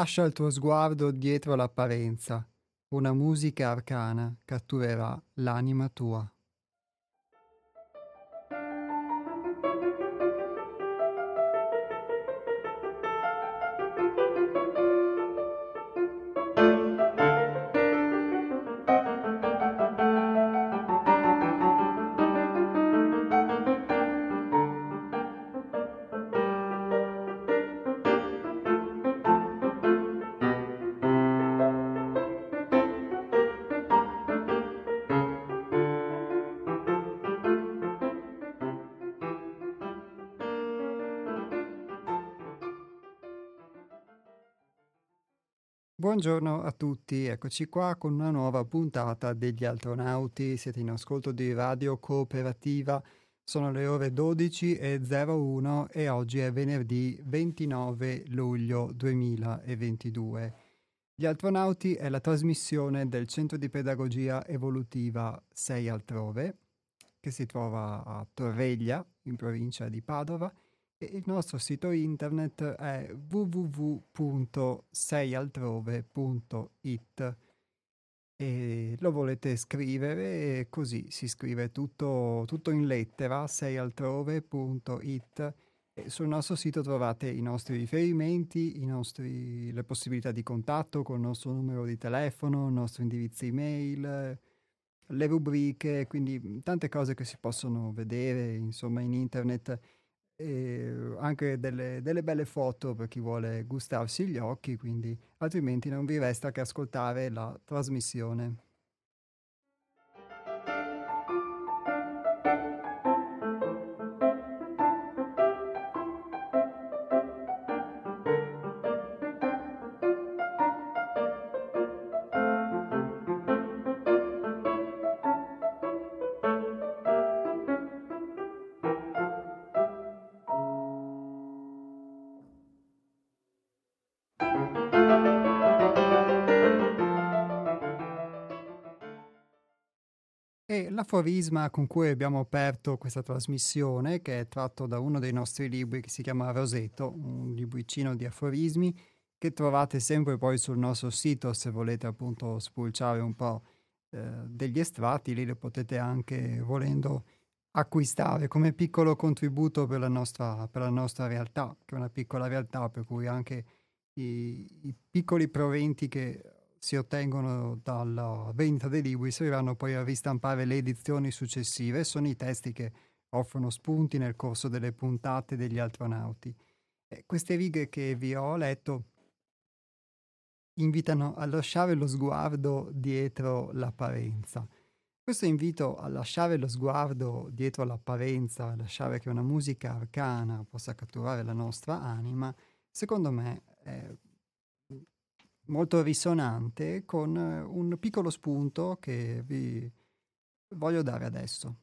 Lascia il tuo sguardo dietro l'apparenza, una musica arcana catturerà l'anima tua. Buongiorno a tutti, eccoci qua con una nuova puntata degli Altronauti. Siete in ascolto di Radio Cooperativa. Sono le ore 12.01 e oggi è venerdì 29 luglio 2022. Gli Altronauti è la trasmissione del Centro di Pedagogia Evolutiva 6 Altrove, che si trova a Torreglia, in provincia di Padova il nostro sito internet è www.seialtrove.it e lo volete scrivere così si scrive tutto, tutto in lettera seialtrove.it sul nostro sito trovate i nostri riferimenti, i nostri, le possibilità di contatto con il nostro numero di telefono, il nostro indirizzo email, le rubriche, quindi tante cose che si possono vedere insomma in internet e anche delle, delle, belle foto per chi vuole gustarsi gli occhi, quindi altrimenti non vi resta che ascoltare la trasmissione. L'aforisma con cui abbiamo aperto questa trasmissione, che è tratto da uno dei nostri libri che si chiama Roseto, un libricino di aforismi che trovate sempre poi sul nostro sito se volete appunto spulciare un po' eh, degli estratti, lì lo potete anche volendo acquistare come piccolo contributo per la nostra, per la nostra realtà, che è una piccola realtà per cui anche i, i piccoli proventi che si ottengono dalla vendita dei libri serviranno poi a ristampare le edizioni successive. Sono i testi che offrono spunti nel corso delle puntate degli astronauti. Queste righe che vi ho letto invitano a lasciare lo sguardo dietro l'apparenza. Questo invito a lasciare lo sguardo dietro l'apparenza, a lasciare che una musica arcana possa catturare la nostra anima, secondo me è molto risonante con eh, un piccolo spunto che vi voglio dare adesso.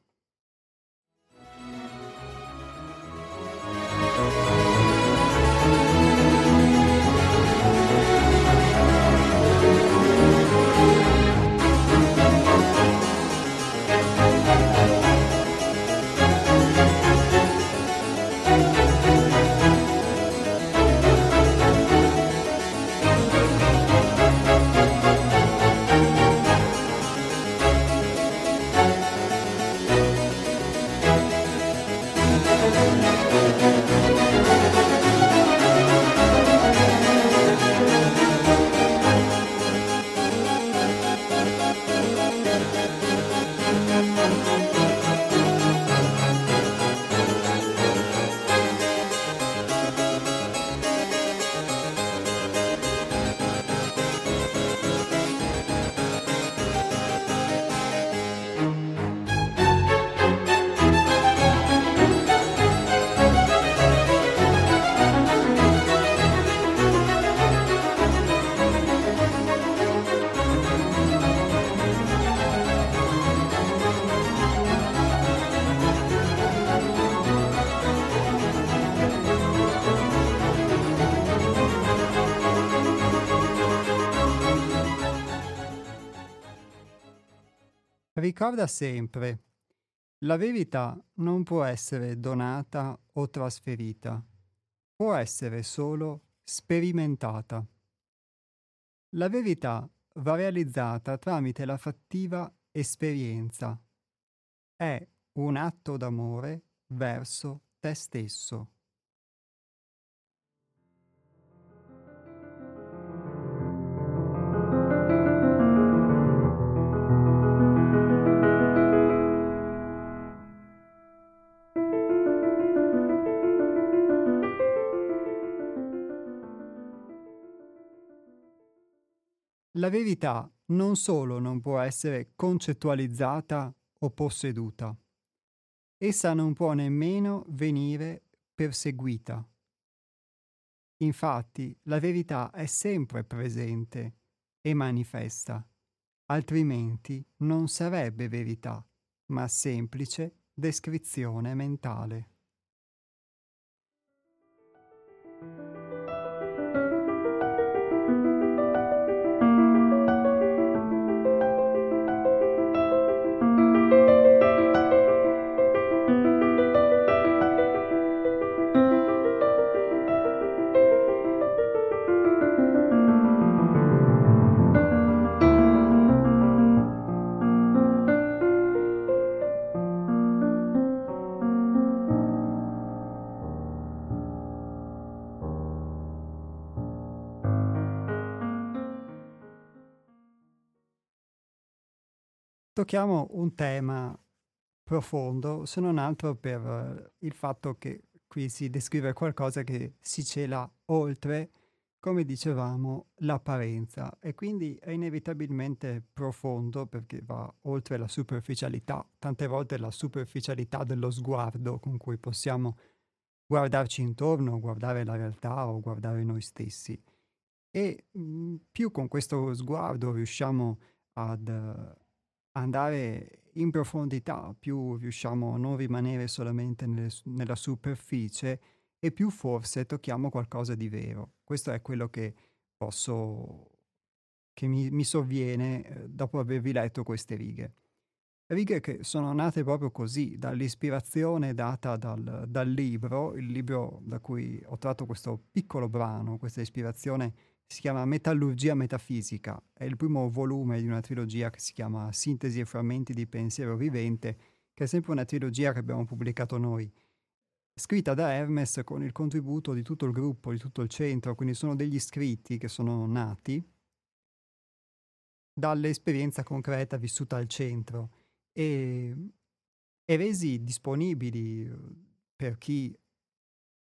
Ricorda sempre, la verità non può essere donata o trasferita, può essere solo sperimentata. La verità va realizzata tramite la fattiva esperienza. È un atto d'amore verso te stesso. La verità non solo non può essere concettualizzata o posseduta, essa non può nemmeno venire perseguita. Infatti la verità è sempre presente e manifesta, altrimenti non sarebbe verità, ma semplice descrizione mentale. Tocchiamo un tema profondo, se non altro per eh, il fatto che qui si descrive qualcosa che si cela oltre, come dicevamo, l'apparenza e quindi è inevitabilmente profondo perché va oltre la superficialità, tante volte la superficialità dello sguardo con cui possiamo guardarci intorno, guardare la realtà o guardare noi stessi. E mh, mm, più con questo sguardo riusciamo ad andare in profondità, più riusciamo a non rimanere solamente nelle, nella superficie e più forse tocchiamo qualcosa di vero. Questo è quello che posso, che mi, mi sovviene eh, dopo avervi letto queste righe. Righe che sono nate proprio così, dall'ispirazione data dal, dal libro, il libro da cui ho tratto questo piccolo brano, questa ispirazione si chiama Metallurgia Metafisica, è il primo volume di una trilogia che si chiama Sintesi e frammenti di pensiero vivente, che è sempre una trilogia che abbiamo pubblicato noi, scritta da Hermes con il contributo di tutto il gruppo, di tutto il centro, quindi sono degli scritti che sono nati dall'esperienza concreta vissuta al centro. E, e resi disponibili per chi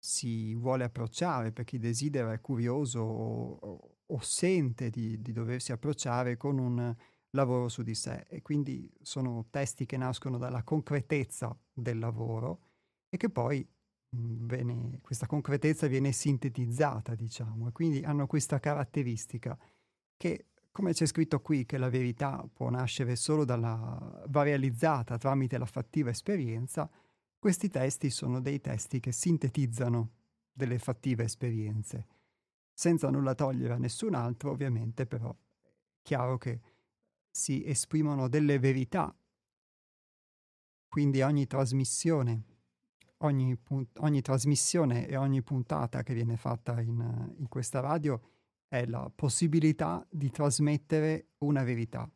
si vuole approcciare, per chi desidera, è curioso o, o sente di, di, doversi approcciare con un lavoro su di sé. E quindi sono testi che nascono dalla concretezza del lavoro e che poi mh, viene, questa concretezza viene sintetizzata, diciamo, e quindi hanno questa caratteristica che come c'è scritto qui che la verità può nascere solo dalla va realizzata tramite la fattiva esperienza, questi testi sono dei testi che sintetizzano delle fattive esperienze, senza nulla togliere a nessun altro, ovviamente, però è chiaro che si esprimono delle verità. Quindi ogni trasmissione, ogni, punt- ogni trasmissione e ogni puntata che viene fatta in, in questa radio è la possibilità di trasmettere una verità.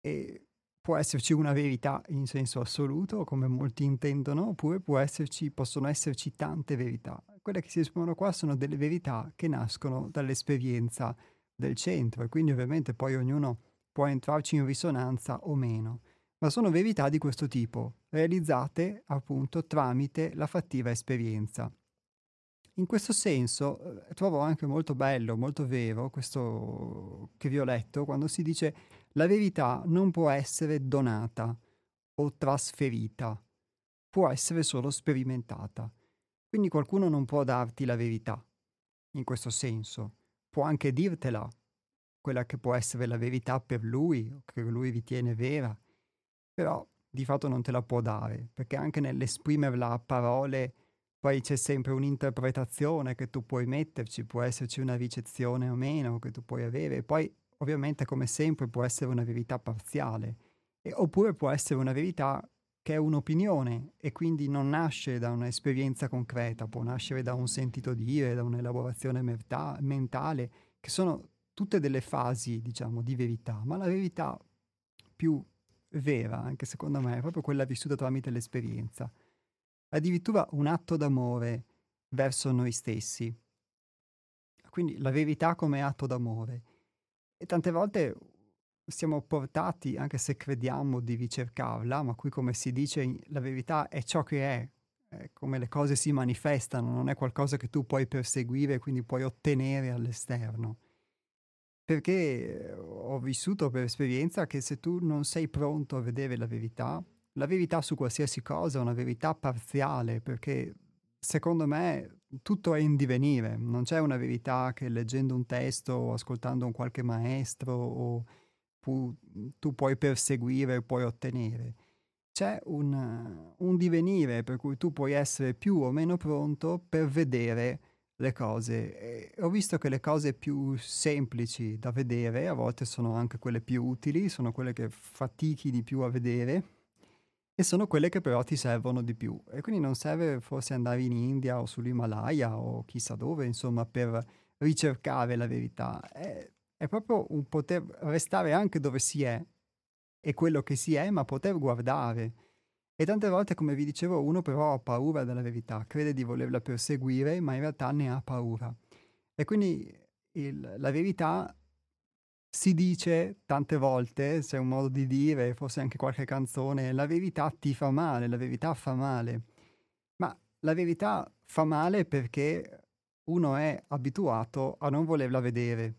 E può esserci una verità in senso assoluto, come molti intendono, oppure esserci, possono esserci tante verità. Quelle che si espongono qua sono delle verità che nascono dall'esperienza del centro e quindi ovviamente poi ognuno può entrarci in risonanza o meno, ma sono verità di questo tipo, realizzate appunto tramite la fattiva esperienza. In questo senso eh, trovo anche molto bello, molto vero questo che vi ho letto quando si dice la verità non può essere donata o trasferita, può essere solo sperimentata. Quindi qualcuno non può darti la verità, in questo senso. Può anche dirtela, quella che può essere la verità per lui, o che lui ritiene vera, però di fatto non te la può dare, perché anche nell'esprimerla a parole poi c'è sempre un'interpretazione che tu puoi metterci, può esserci una ricezione o meno che tu puoi avere, poi ovviamente come sempre può essere una verità parziale, e, oppure può essere una verità che è un'opinione e quindi non nasce da un'esperienza concreta, può nascere da un sentito dire, da un'elaborazione merta- mentale, che sono tutte delle fasi, diciamo, di verità, ma la verità più vera, anche secondo me, è proprio quella vissuta tramite l'esperienza. Addirittura un atto d'amore verso noi stessi. Quindi la verità come atto d'amore. E tante volte siamo portati, anche se crediamo di ricercarla, ma qui come si dice, la verità è ciò che è, è come le cose si manifestano, non è qualcosa che tu puoi perseguire, quindi puoi ottenere all'esterno. Perché ho vissuto per esperienza che se tu non sei pronto a vedere la verità, la verità su qualsiasi cosa è una verità parziale, perché secondo me tutto è in divenire, non c'è una verità che leggendo un testo o ascoltando un qualche maestro o pu- tu puoi perseguire, puoi ottenere. C'è un, un divenire per cui tu puoi essere più o meno pronto per vedere le cose. E ho visto che le cose più semplici da vedere, a volte sono anche quelle più utili, sono quelle che fatichi di più a vedere e sono quelle che però ti servono di più. E quindi non serve forse andare in India o sull'Himalaya o chissà dove, insomma, per ricercare la verità. È, è proprio un poter restare anche dove si è e quello che si è, ma poter guardare. E tante volte, come vi dicevo, uno però ha paura della verità, crede di volerla perseguire, ma in realtà ne ha paura. E quindi il, la verità si dice tante volte, c'è un modo di dire, forse anche qualche canzone, la verità ti fa male, la verità fa male. Ma la verità fa male perché uno è abituato a non volerla vedere,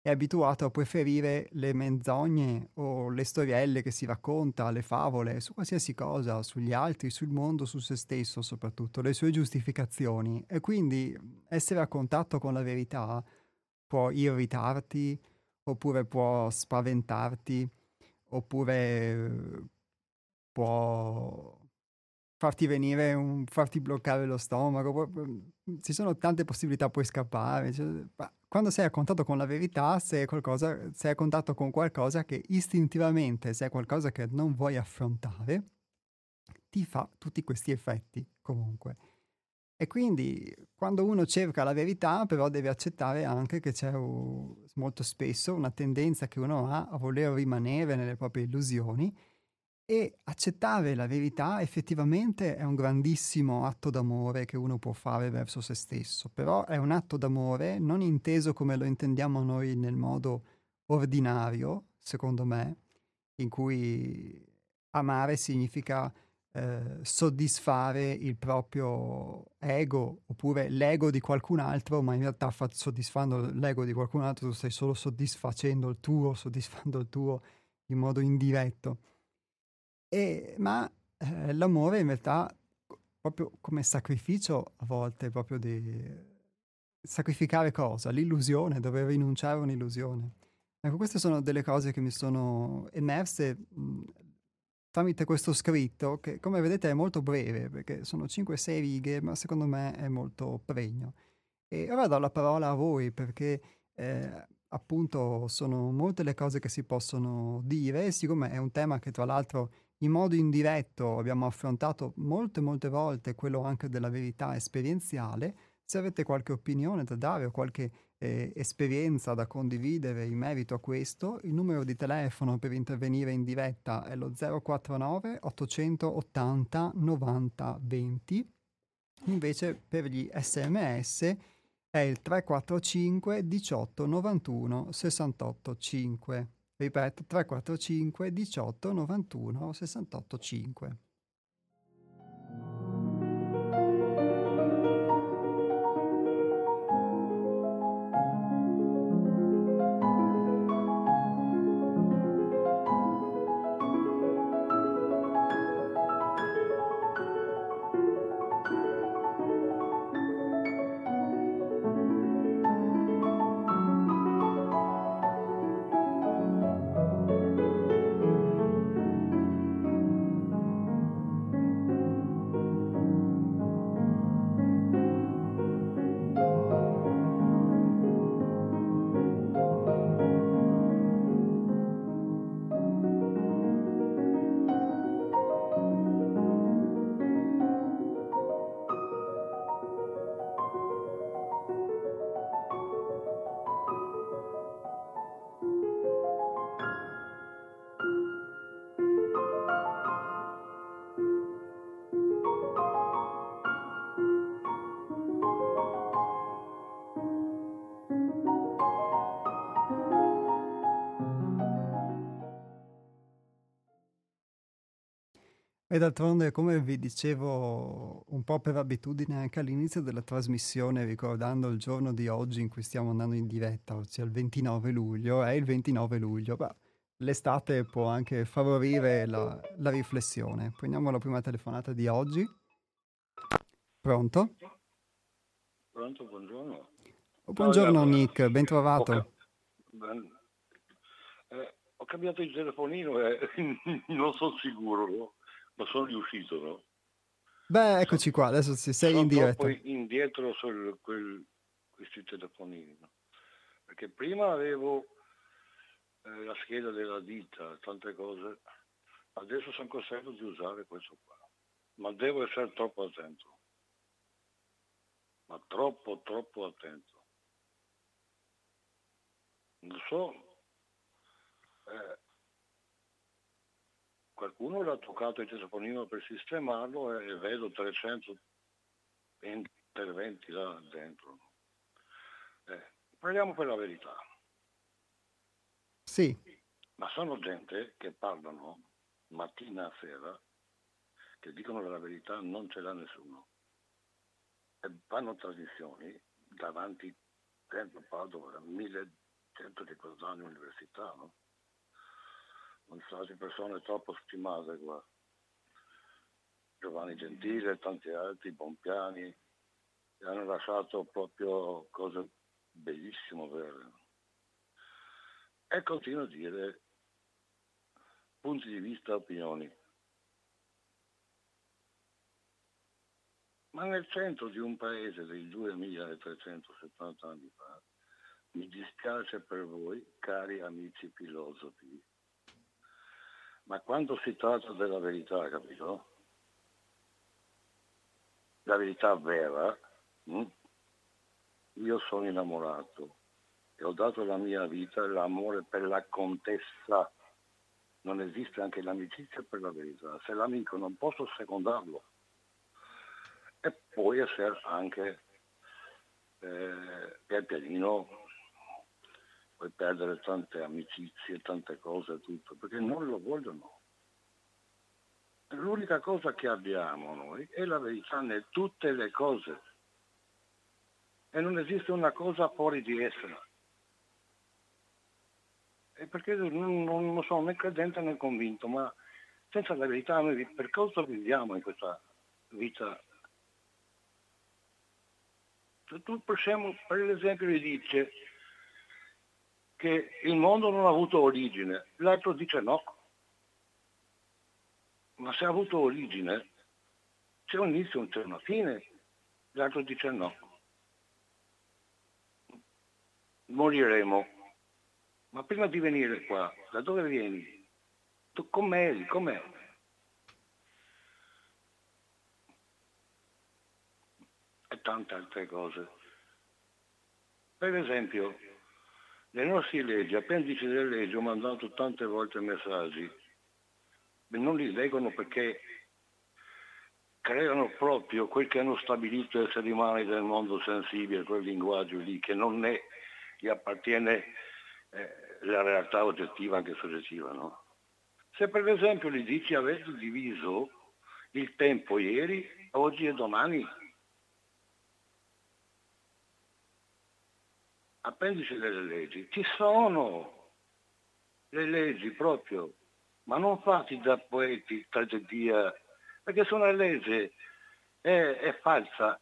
è abituato a preferire le menzogne o le storielle che si racconta, le favole, su qualsiasi cosa, sugli altri, sul mondo, su se stesso soprattutto, le sue giustificazioni. E quindi essere a contatto con la verità può irritarti, oppure può spaventarti, oppure può farti venire un, farti bloccare lo stomaco. Ci sono tante possibilità, puoi scappare. Cioè, quando sei a contatto con la verità, sei, qualcosa, sei a contatto con qualcosa che istintivamente, se è qualcosa che non vuoi affrontare, ti fa tutti questi effetti comunque. E quindi quando uno cerca la verità, però deve accettare anche che c'è un, molto spesso una tendenza che uno ha a voler rimanere nelle proprie illusioni e accettare la verità effettivamente è un grandissimo atto d'amore che uno può fare verso se stesso, però è un atto d'amore non inteso come lo intendiamo noi nel modo ordinario, secondo me, in cui amare significa eh, soddisfare il proprio ego oppure l'ego di qualcun altro, ma in realtà fa- soddisfando l'ego di qualcun altro tu stai solo soddisfacendo il tuo, soddisfando il tuo in modo indiretto. E, ma eh, l'amore in realtà proprio come sacrificio a volte proprio di sacrificare cosa? L'illusione, dover rinunciare a un'illusione. Ecco, queste sono delle cose che mi sono emerse mh, tramite questo scritto che come vedete è molto breve perché sono 5-6 righe ma secondo me è molto pregno. E ora do la parola a voi perché eh, appunto sono molte le cose che si possono dire, siccome è un tema che tra l'altro in modo indiretto abbiamo affrontato molte molte volte, quello anche della verità esperienziale, se avete qualche opinione da dare o qualche eh, esperienza da condividere in merito a questo, il numero di telefono per intervenire in diretta è lo 049 880 90 20. Invece per gli sms è il 345 18 91 68 5. Ripeto, 345 18 91 68 5. E d'altronde, come vi dicevo un po' per abitudine anche all'inizio della trasmissione, ricordando il giorno di oggi in cui stiamo andando in diretta, ossia il 29 luglio, è il 29 luglio. Beh, l'estate può anche favorire la, la riflessione. Prendiamo la prima telefonata di oggi. Pronto? Pronto, buongiorno. Oh, buongiorno no, Nick, ben trovato. Ho, ben, eh, ho cambiato il telefonino e non sono sicuro. Ma sono riuscito, no? Beh, eccoci qua, adesso sei in diretta. Sono indietro su quel, questi telefonini, no? Perché prima avevo eh, la scheda della ditta, tante cose, adesso sono costretto di usare questo qua. Ma devo essere troppo attento. Ma troppo, troppo attento. Non so, eh, qualcuno l'ha toccato il telefonino per sistemarlo e vedo 300 interventi là dentro. Eh, parliamo per la verità. Sì. Ma sono gente che parlano mattina a sera, che dicono la verità, non ce l'ha nessuno. E fanno trasmissioni davanti, dentro Padova, 1150 anni all'università, no? Sono state persone troppo stimate qua. Giovanni Gentile e tanti altri, Bompiani, e hanno lasciato proprio cose bellissime vere. E continuo a dire punti di vista, opinioni. Ma nel centro di un paese dei 2370 anni fa, mi dispiace per voi, cari amici filosofi, ma quando si tratta della verità, capito? La verità vera, hm? io sono innamorato e ho dato la mia vita e l'amore per la contessa. Non esiste anche l'amicizia per la verità. Se l'amico non posso secondarlo. E può essere anche eh, pian pianino puoi perdere tante amicizie, tante cose, tutto, perché non lo vogliono. L'unica cosa che abbiamo noi è la verità in tutte le cose. E non esiste una cosa fuori di essa. E perché non, non sono né credente né convinto, ma senza la verità noi per cosa viviamo in questa vita? Se tu per esempio gli dice che il mondo non ha avuto origine, l'altro dice no. Ma se ha avuto origine, c'è un inizio, c'è una fine, l'altro dice no. Moriremo. Ma prima di venire qua, da dove vieni? Tu com'eri? Com'è? E tante altre cose. Per esempio, le nostre leggi, appendici delle leggi, ho mandato tante volte messaggi, non li leggono perché creano proprio quel che hanno stabilito esseri umani del mondo sensibile, quel linguaggio lì, che non è, gli appartiene eh, la realtà oggettiva anche soggettiva. No? Se per esempio gli dici avete diviso il tempo ieri, oggi e domani, appendice delle leggi, ci sono le leggi proprio, ma non fatti da poeti, tragedia, perché se una legge è, è falsa,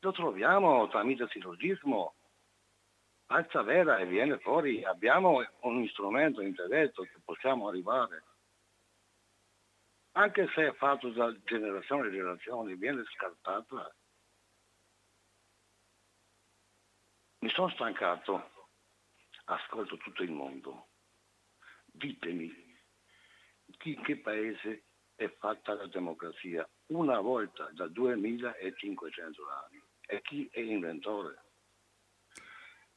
lo troviamo tramite sillogismo, falsa vera e viene fuori, abbiamo un strumento intelletto che possiamo arrivare. Anche se è fatto da generazione in generazione, viene scartata Mi sono stancato, ascolto tutto il mondo. Ditemi, in che paese è fatta la democrazia? Una volta da 2500 anni. E chi è inventore?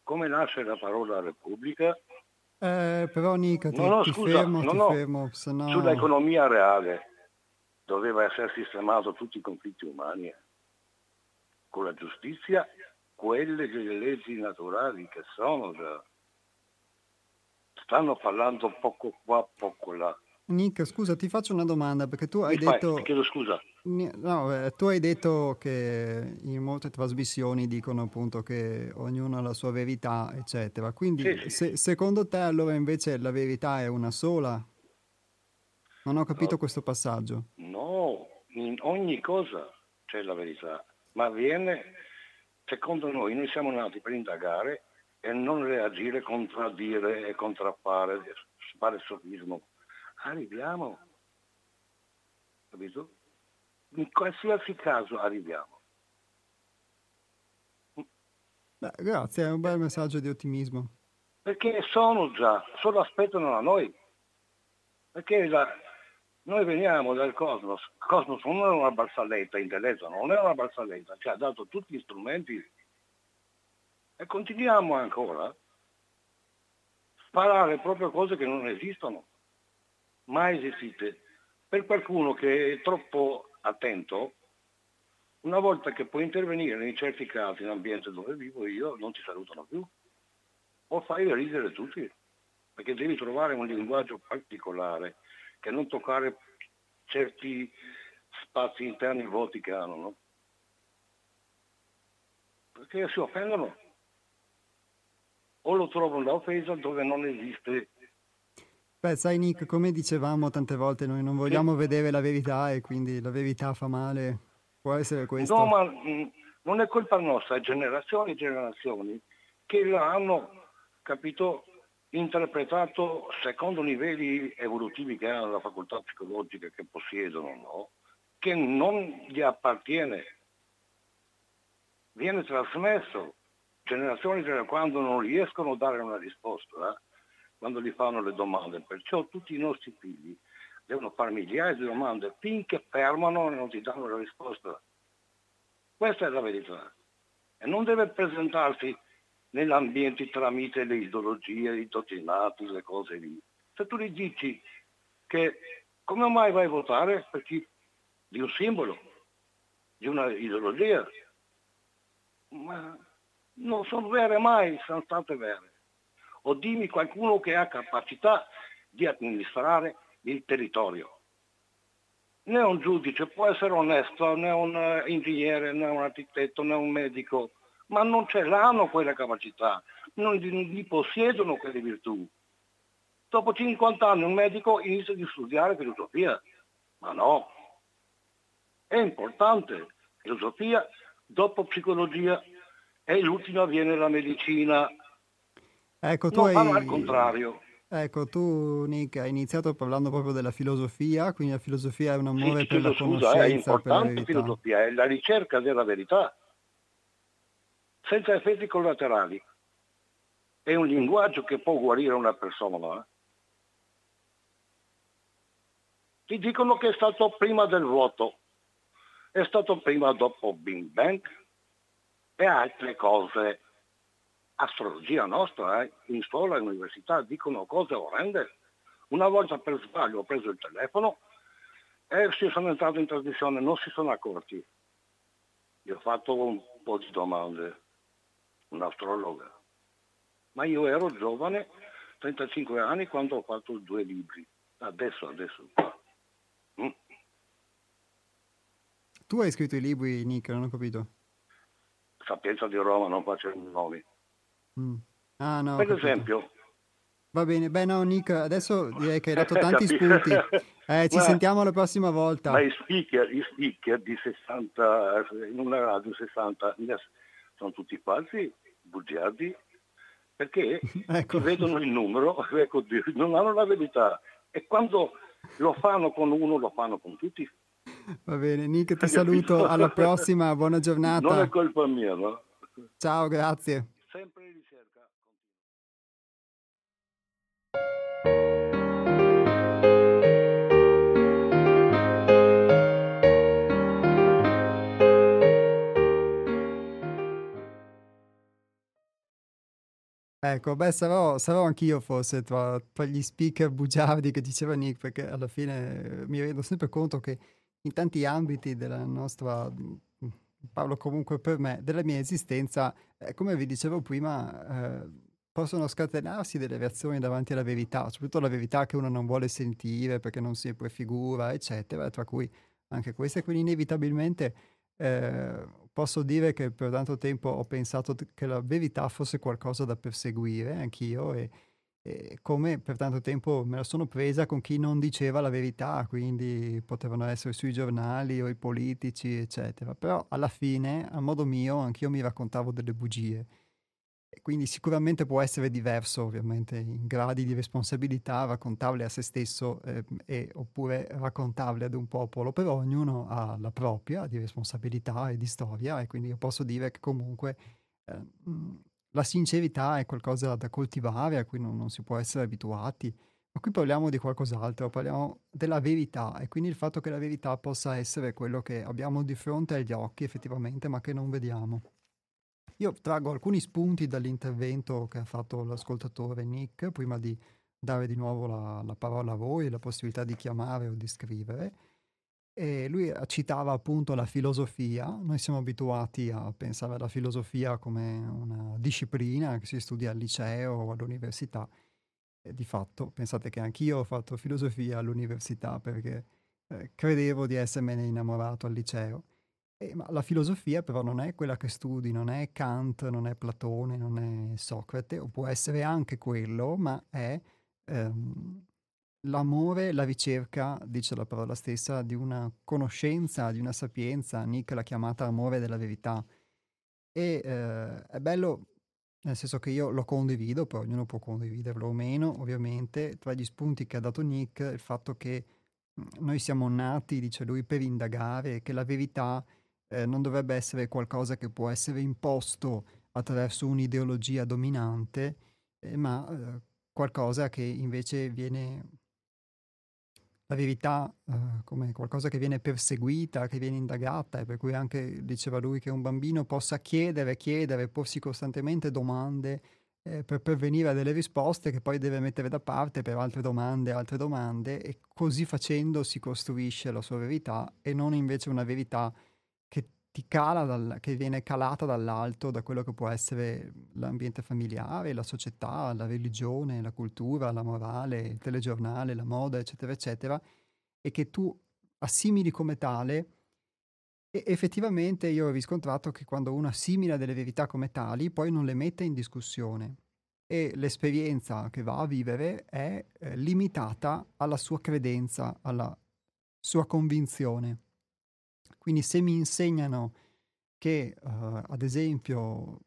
Come nasce la parola Repubblica? Eh, però Nica, ti, no, no, ti scusa, fermo, no, ti no. fermo, sennò... Sull'economia reale doveva essere sistemato tutti i conflitti umani con la giustizia quelle delle leggi naturali che sono già. Stanno parlando poco qua, poco là. Nick, scusa, ti faccio una domanda perché tu Mi hai fai, detto, ti chiedo scusa. no, eh, tu hai detto che in molte trasmissioni dicono appunto che ognuno ha la sua verità, eccetera. Sì, Quindi, sì. se- secondo te allora invece la verità è una sola? Non ho capito No, questo passaggio. no, in ogni cosa c'è la verità, ma avviene, secondo noi, noi siamo nati per indagare e non reagire, contraddire e contraffare, fare sofismo. Arriviamo, capito? In qualsiasi caso arriviamo. Beh, grazie, è un bel messaggio di ottimismo. Perché sono già, solo aspettano a noi. Perché la- noi veniamo dal cosmos, cosmos non è una barzelletta intelletto, non è una barzelletta, ci ha dato tutti gli strumenti. E continuiamo ancora a sparare proprio cose che non esistono, mai esistite. Per qualcuno che è troppo attento, una volta che può intervenire in certi casi in ambiente dove vivo io, non ti salutano più. O fai ridere tutti, perché devi trovare un linguaggio particolare che non toccare certi spazi interni vuoti che hanno, no? Perché si offendono. O lo trovano da offesa dove non esiste. Beh, sai Nick, come dicevamo tante volte, noi non Sì. vogliamo vedere la verità e quindi la verità fa male. Può essere No, questo? ma mh, non è colpa nostra, generazioni e generazioni che l'hanno, capito, interpretato secondo livelli evolutivi che hanno la facoltà psicologica che possiedono, no? che non gli appartiene. Viene trasmesso generazioni generazioni quando non riescono a dare una risposta, eh, quando gli fanno le domande. Perciò tutti i nostri figli devono fare migliaia di domande finché fermano e non ti danno la risposta. Questa è la verità. E non deve presentarsi nell'ambiente tramite le ideologie, i dottrinati, le cose lì. Se tu gli dici che come mai vai a votare per chi? Di un simbolo, di una ideologia, ma non sono vere mai, sono state vere. O dimmi qualcuno che ha capacità di amministrare il territorio. Né un giudice può essere onesto, né un eh, ingegnere, né un architetto, né un medico, ma non ce l'hanno quelle capacità, non gli possiedono quelle virtù. Dopo 50 anni un medico inizia a studiare filosofia, ma no. È importante, filosofia, dopo psicologia e l'ultima viene la medicina. Ecco, tu fanno al hai... contrario. Ecco, tu Nick hai iniziato parlando proprio della filosofia, quindi la filosofia è un Sì, amore ti per la scusa, è conoscenza, la importante verità. filosofia, è la ricerca della verità, senza effetti collaterali. È un linguaggio che può guarire una persona. eh. Ti dicono che è stato prima del voto, è stato prima dopo Big Bang e altre cose. Astrologia nostra, eh, in scuola e all'università dicono cose orrende. Una volta per sbaglio ho preso il telefono e si sono entrato in trasmissione, non si sono accorti. Gli ho fatto un po' di domande, un'astrologa. Ma io ero giovane, 35 anni, quando ho fatto due libri. Adesso, adesso. Mm. Tu hai scritto i libri, Nick, non ho capito. Sapienza di Roma, non faccio nomi. Mm. Ah, no, Per esempio, Va bene, beh no, Nick, adesso direi che hai dato tanti spunti. Eh, ci Ma- sentiamo la prossima volta. ma i speaker, i speaker di 60, in una radio 60, sono tutti falsi, bugiardi, perché Ecco. vedono il numero, ecco, non hanno la verità. E quando lo fanno con uno, lo fanno con tutti. Va bene, Nick, ti saluto, alla prossima, buona Non è giornata. colpa mia, no? Ciao, grazie. Sempre ricerca. Ecco, beh, sarò, sarò anch'io forse tra, tra gli speaker bugiardi che diceva Nick, perché alla fine eh, mi rendo sempre conto che in tanti ambiti della nostra, mm, parlo comunque per me, della mia esistenza, eh, come vi dicevo prima, eh, possono scatenarsi delle reazioni davanti alla verità, soprattutto la verità che uno non vuole sentire perché non si prefigura, eccetera, tra cui anche queste. Quindi inevitabilmente eh, posso dire che per tanto tempo ho pensato che la verità fosse qualcosa da perseguire, anch'io, e, e come per tanto tempo me la sono presa con chi non diceva la verità, quindi potevano essere sui giornali o i politici, eccetera. Però alla fine, a modo mio, anch'io mi raccontavo delle bugie quindi sicuramente può essere diverso, ovviamente, in gradi di responsabilità raccontarle a se stesso eh, e, oppure raccontarle ad un popolo, però ognuno ha la propria di responsabilità e di storia e quindi io posso dire che comunque eh, la sincerità è qualcosa da coltivare, a cui non, non si può essere abituati. Ma qui parliamo di qualcos'altro, parliamo della verità e quindi il fatto che la verità possa essere quello che abbiamo di fronte agli occhi effettivamente, ma che non vediamo. Io traggo alcuni spunti dall'intervento che ha fatto l'ascoltatore Nick prima di dare di nuovo la, la parola a voi, la possibilità di chiamare o di scrivere. E lui citava appunto la filosofia. Noi siamo abituati a pensare alla filosofia come una disciplina che si studia al liceo o all'università. E di fatto, pensate che anch'io ho fatto filosofia all'università perché eh, credevo di essermene innamorato al liceo. Eh, ma la filosofia però non è quella che studi, non è Kant, non è Platone, non è Socrate, o può essere anche quello, ma è ehm, l'amore, la ricerca, dice la parola stessa, di una conoscenza, di una sapienza. Nick l'ha chiamata amore della verità. E eh, è bello, nel senso che io lo condivido, poi ognuno può condividerlo o meno, ovviamente, tra gli spunti che ha dato Nick, il fatto che noi siamo nati, dice lui, per indagare, che la verità eh, non dovrebbe essere qualcosa che può essere imposto attraverso un'ideologia dominante, eh, ma eh, qualcosa che invece viene, la verità eh, come qualcosa che viene perseguita, che viene indagata, e per cui anche diceva lui che un bambino possa chiedere, chiedere, porsi costantemente domande eh, per pervenire a delle risposte che poi deve mettere da parte per altre domande, altre domande, e così facendo si costruisce la sua verità e non invece una verità ti cala dal, che viene calata dall'alto da quello che può essere l'ambiente familiare, la società, la religione, la cultura, la morale, il telegiornale, la moda, eccetera, eccetera, e che tu assimili come tale. E effettivamente io ho riscontrato che quando uno assimila delle verità come tali, poi non le mette in discussione e l'esperienza che va a vivere è eh, limitata alla sua credenza, alla sua convinzione. Quindi se mi insegnano che, uh, ad esempio,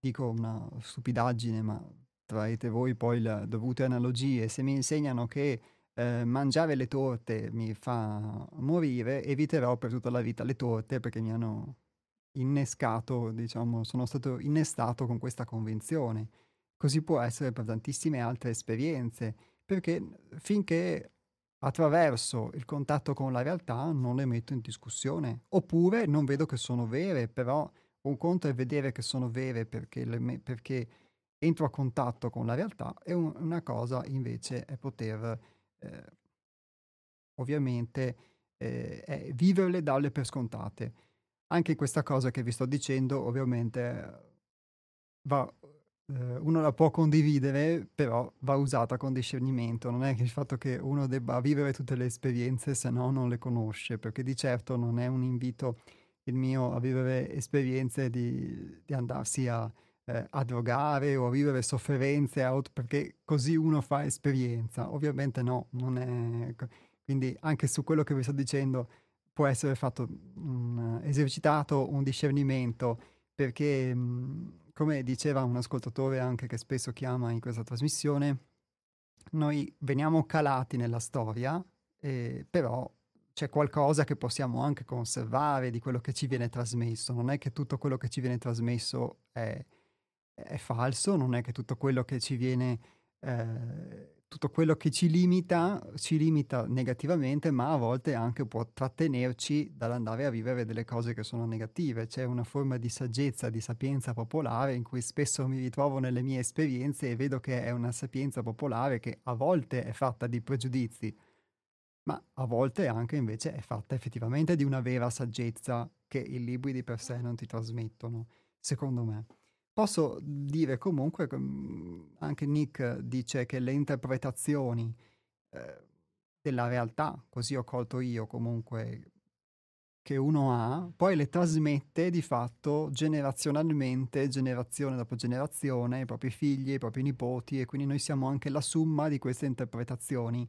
dico una stupidaggine, ma traete voi poi le dovute analogie, se mi insegnano che eh, mangiare le torte mi fa morire, eviterò per tutta la vita le torte perché mi hanno innescato, diciamo, sono stato innestato con questa convinzione. Così può essere per tantissime altre esperienze, perché finché attraverso il contatto con la realtà non le metto in discussione. Oppure non vedo che sono vere, però un conto è vedere che sono vere perché, me- perché entro a contatto con la realtà e un- una cosa invece è poter eh, ovviamente eh, viverle, darle per scontate. Anche questa cosa che vi sto dicendo ovviamente va uno la può condividere, però va usata con discernimento. Non è che il fatto che uno debba vivere tutte le esperienze se no non le conosce, perché di certo non è un invito il mio a vivere esperienze di, di andarsi a, eh, a, drogare o a vivere sofferenze, out, perché così uno fa esperienza. Ovviamente no, non è... Quindi anche su quello che vi sto dicendo può essere fatto un, esercitato un discernimento perché mh, come diceva un ascoltatore anche che spesso chiama in questa trasmissione, noi veniamo calati nella storia, eh, però c'è qualcosa che possiamo anche conservare di quello che ci viene trasmesso. Non è che tutto quello che ci viene trasmesso è, è falso, non è che tutto quello che ci viene eh, tutto quello che ci limita, ci limita negativamente, ma a volte anche può trattenerci dall'andare a vivere delle cose che sono negative. C'è una forma di saggezza, di sapienza popolare in cui spesso mi ritrovo nelle mie esperienze e vedo che è una sapienza popolare che a volte è fatta di pregiudizi, ma a volte anche invece è fatta effettivamente di una vera saggezza che i libri di per sé non ti trasmettono, secondo me. Posso dire comunque, anche Nick dice che le interpretazioni eh, della realtà, così ho colto io comunque, che uno ha, poi le trasmette di fatto generazionalmente, generazione dopo generazione, ai propri figli, ai propri nipoti, e quindi noi siamo anche la somma di queste interpretazioni.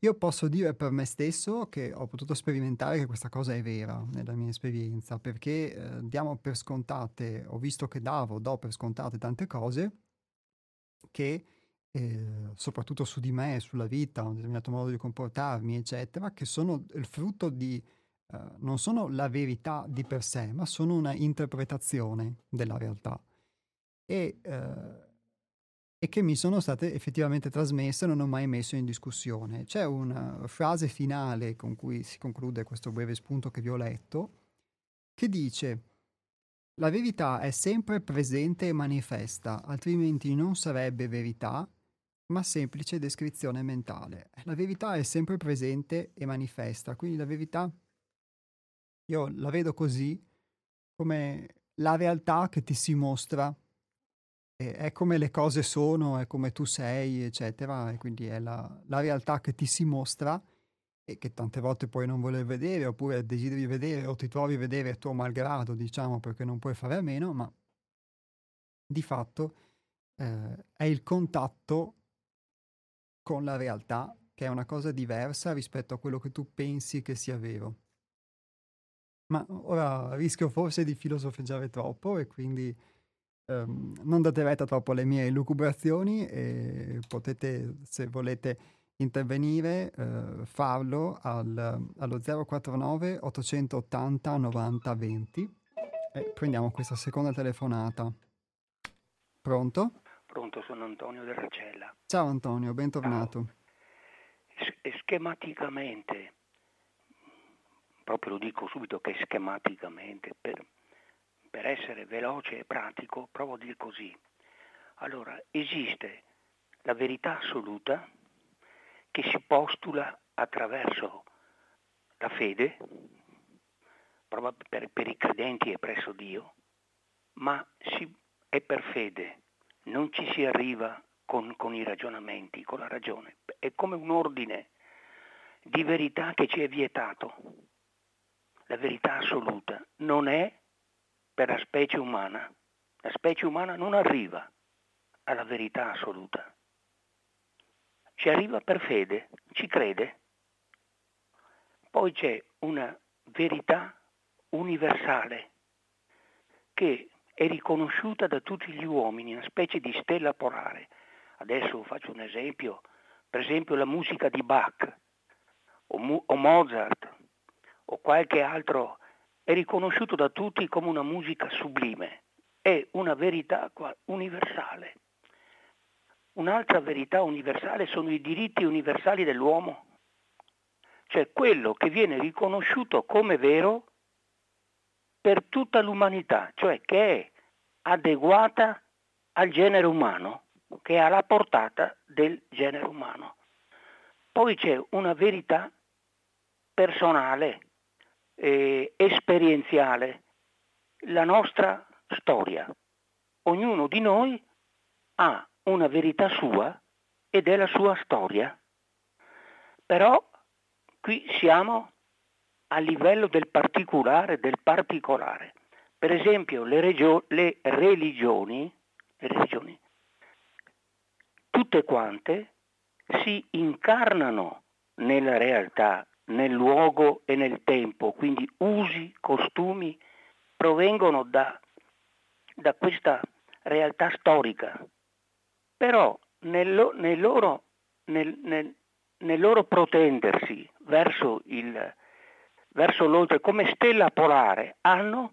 Io posso dire per me stesso che ho potuto sperimentare che questa cosa è vera nella mia esperienza, perché eh, diamo per scontate, ho visto che davo, do per scontate tante cose che eh, soprattutto su di me, sulla vita, un determinato modo di comportarmi, eccetera, che sono il frutto di, eh, non sono la verità di per sé, ma sono una interpretazione della realtà. E, eh, e che mi sono state effettivamente trasmesse e non ho mai messo in discussione. C'è una frase finale con cui si conclude questo breve spunto che vi ho letto, che dice la verità è sempre presente e manifesta, altrimenti non sarebbe verità, ma semplice descrizione mentale. La verità è sempre presente e manifesta, quindi la verità io la vedo così come la realtà che ti si mostra è come le cose sono, è come tu sei, eccetera, e quindi è la, la realtà che ti si mostra e che tante volte puoi non voler vedere, oppure desideri vedere o ti trovi a vedere a tuo malgrado, diciamo, perché non puoi fare a meno, ma di fatto eh, è il contatto con la realtà che è una cosa diversa rispetto a quello che tu pensi che sia vero. Ma ora rischio forse di filosofeggiare troppo e quindi Um, non date retta troppo alle mie lucubrazioni e potete, se volete intervenire, uh, farlo al, allo 049 880 90 20 e prendiamo questa seconda telefonata. Pronto? Pronto, sono Antonio del Racella. Ciao Antonio, bentornato. Ciao. schematicamente, proprio lo dico subito che schematicamente, per, per essere veloce e pratico, provo a dire così. Allora, esiste la verità assoluta che si postula attraverso la fede, per, per i credenti è presso Dio, ma si, è per fede, non ci si arriva con, con i ragionamenti, con la ragione, è come un ordine di verità che ci è vietato. La verità assoluta non è per la specie umana. La specie umana non arriva alla verità assoluta. Ci arriva per fede, ci crede. Poi c'è una verità universale che è riconosciuta da tutti gli uomini, una specie di stella polare. Adesso faccio un esempio, per esempio la musica di Bach o, Mozart o qualche altro è riconosciuto da tutti come una musica sublime, è una verità universale. Un'altra verità universale sono i diritti universali dell'uomo, cioè quello che viene riconosciuto come vero per tutta l'umanità, cioè che è adeguata al genere umano, che è alla portata del genere umano. Poi c'è una verità personale, eh, esperienziale la nostra storia. Ognuno di noi ha una verità sua ed è la sua storia. Però qui siamo a livello del particolare, del particolare. Per esempio le, regio- le religioni, le religioni, tutte quante si incarnano nella realtà nel luogo e nel tempo, quindi usi, costumi, provengono da, da questa realtà storica. Però nel, nel, loro, nel, nel, loro, protendersi verso, il, verso l'oltre come stella polare hanno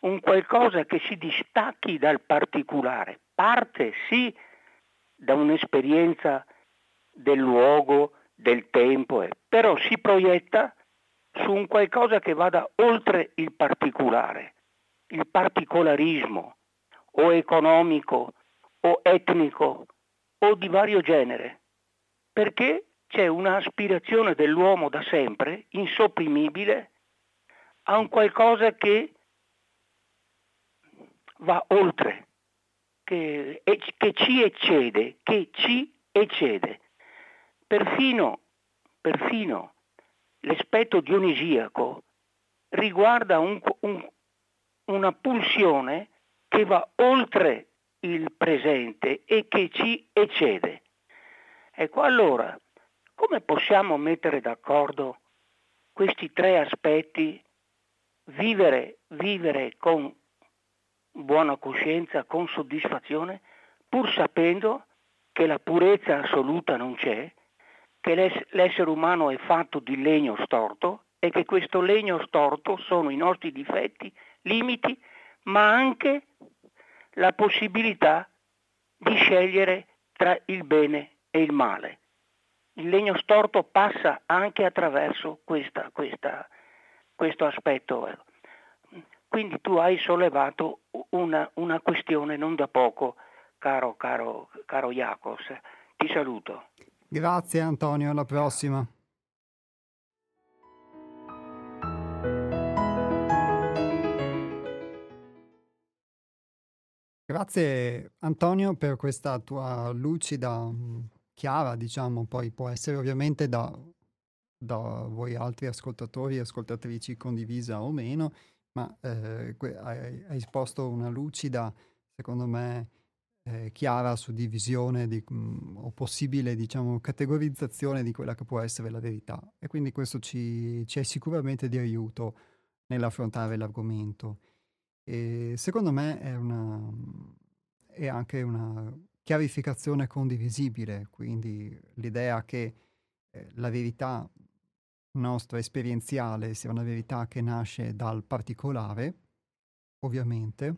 un qualcosa che si distacchi dal particolare, parte sì da un'esperienza del luogo, del tempo, però si proietta su un qualcosa che vada oltre il particolare, il particolarismo o economico o etnico o di vario genere, perché c'è un'aspirazione dell'uomo da sempre, insopprimibile, a un qualcosa che va oltre che, che ci eccede, che ci eccede. Perfino, perfino l'aspetto dionisiaco riguarda un, un, una pulsione che va oltre il presente e che ci eccede. Ecco, allora, come possiamo mettere d'accordo questi tre aspetti? Vivere, vivere con buona coscienza, con soddisfazione, pur sapendo che la purezza assoluta non c'è, che l'essere umano è fatto di legno storto e che questo legno storto sono i nostri difetti, limiti, ma anche la possibilità di scegliere tra il bene e il male. Il legno storto passa anche attraverso questa, questa, questo aspetto. Quindi tu hai sollevato una, una questione non da poco, caro, caro, caro Jacos. Ti saluto. Grazie Antonio, alla prossima. Grazie Antonio per questa tua lucida, mm, chiara, diciamo, poi può essere ovviamente da, da voi altri ascoltatori e ascoltatrici condivisa o meno, ma eh, hai, hai, esposto una lucida, secondo me, eh, chiara suddivisione di, mh, o possibile, diciamo, categorizzazione di quella che può essere la verità. E quindi questo ci, ci è sicuramente di aiuto nell'affrontare l'argomento. E secondo me è, una, è anche una chiarificazione condivisibile, quindi l'idea che eh, la verità nostra esperienziale sia una verità che nasce dal particolare, ovviamente,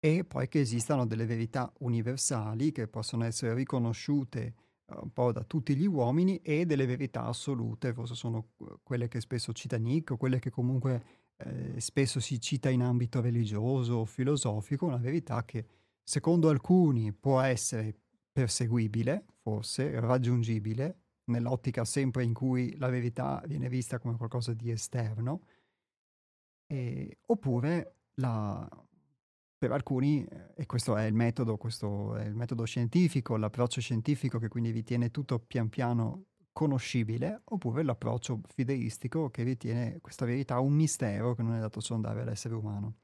e poi che esistano delle verità universali che possono essere riconosciute uh, un po' da tutti gli uomini e delle verità assolute, forse sono quelle che spesso cita Nick o quelle che comunque eh, spesso si cita in ambito religioso o filosofico, una verità che secondo alcuni può essere perseguibile, forse raggiungibile, nell'ottica sempre in cui la verità viene vista come qualcosa di esterno, e, oppure la, per alcuni, e questo è il metodo, questo è il metodo scientifico, l'approccio scientifico che quindi ritiene tutto pian piano conoscibile, oppure l'approccio fideistico che ritiene questa verità un mistero che non è dato sondare all'essere umano.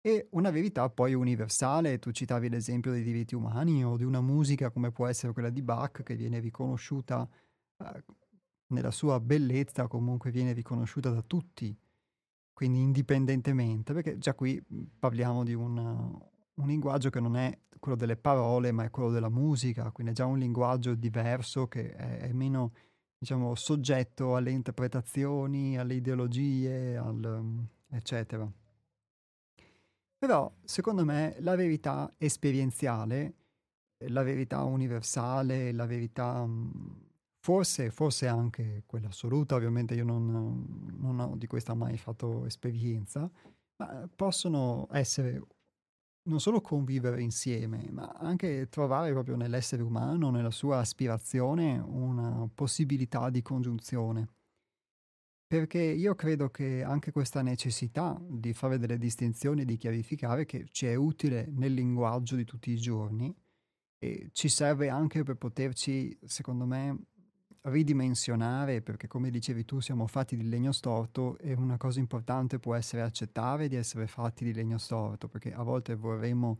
E una verità poi universale, tu citavi l'esempio dei diritti umani o di una musica come può essere quella di Bach che viene riconosciuta eh, nella sua bellezza, comunque viene riconosciuta da tutti, quindi indipendentemente, perché già qui parliamo di un, un linguaggio che non è quello delle parole, ma è quello della musica, quindi è già un linguaggio diverso che è, è meno, diciamo, soggetto alle interpretazioni, alle ideologie, al, eccetera. Però, secondo me, la verità esperienziale, la verità universale, la verità, forse, forse anche quella assoluta, ovviamente io non, non ho di questa mai fatto esperienza, ma possono essere non solo convivere insieme, ma anche trovare proprio nell'essere umano, nella sua aspirazione, una possibilità di congiunzione. Perché io credo che anche questa necessità di fare delle distinzioni, di chiarificare, che ci è utile nel linguaggio di tutti i giorni e ci serve anche per poterci, secondo me, ridimensionare, perché come dicevi tu siamo fatti di legno storto e una cosa importante può essere accettare di essere fatti di legno storto, perché a volte vorremmo,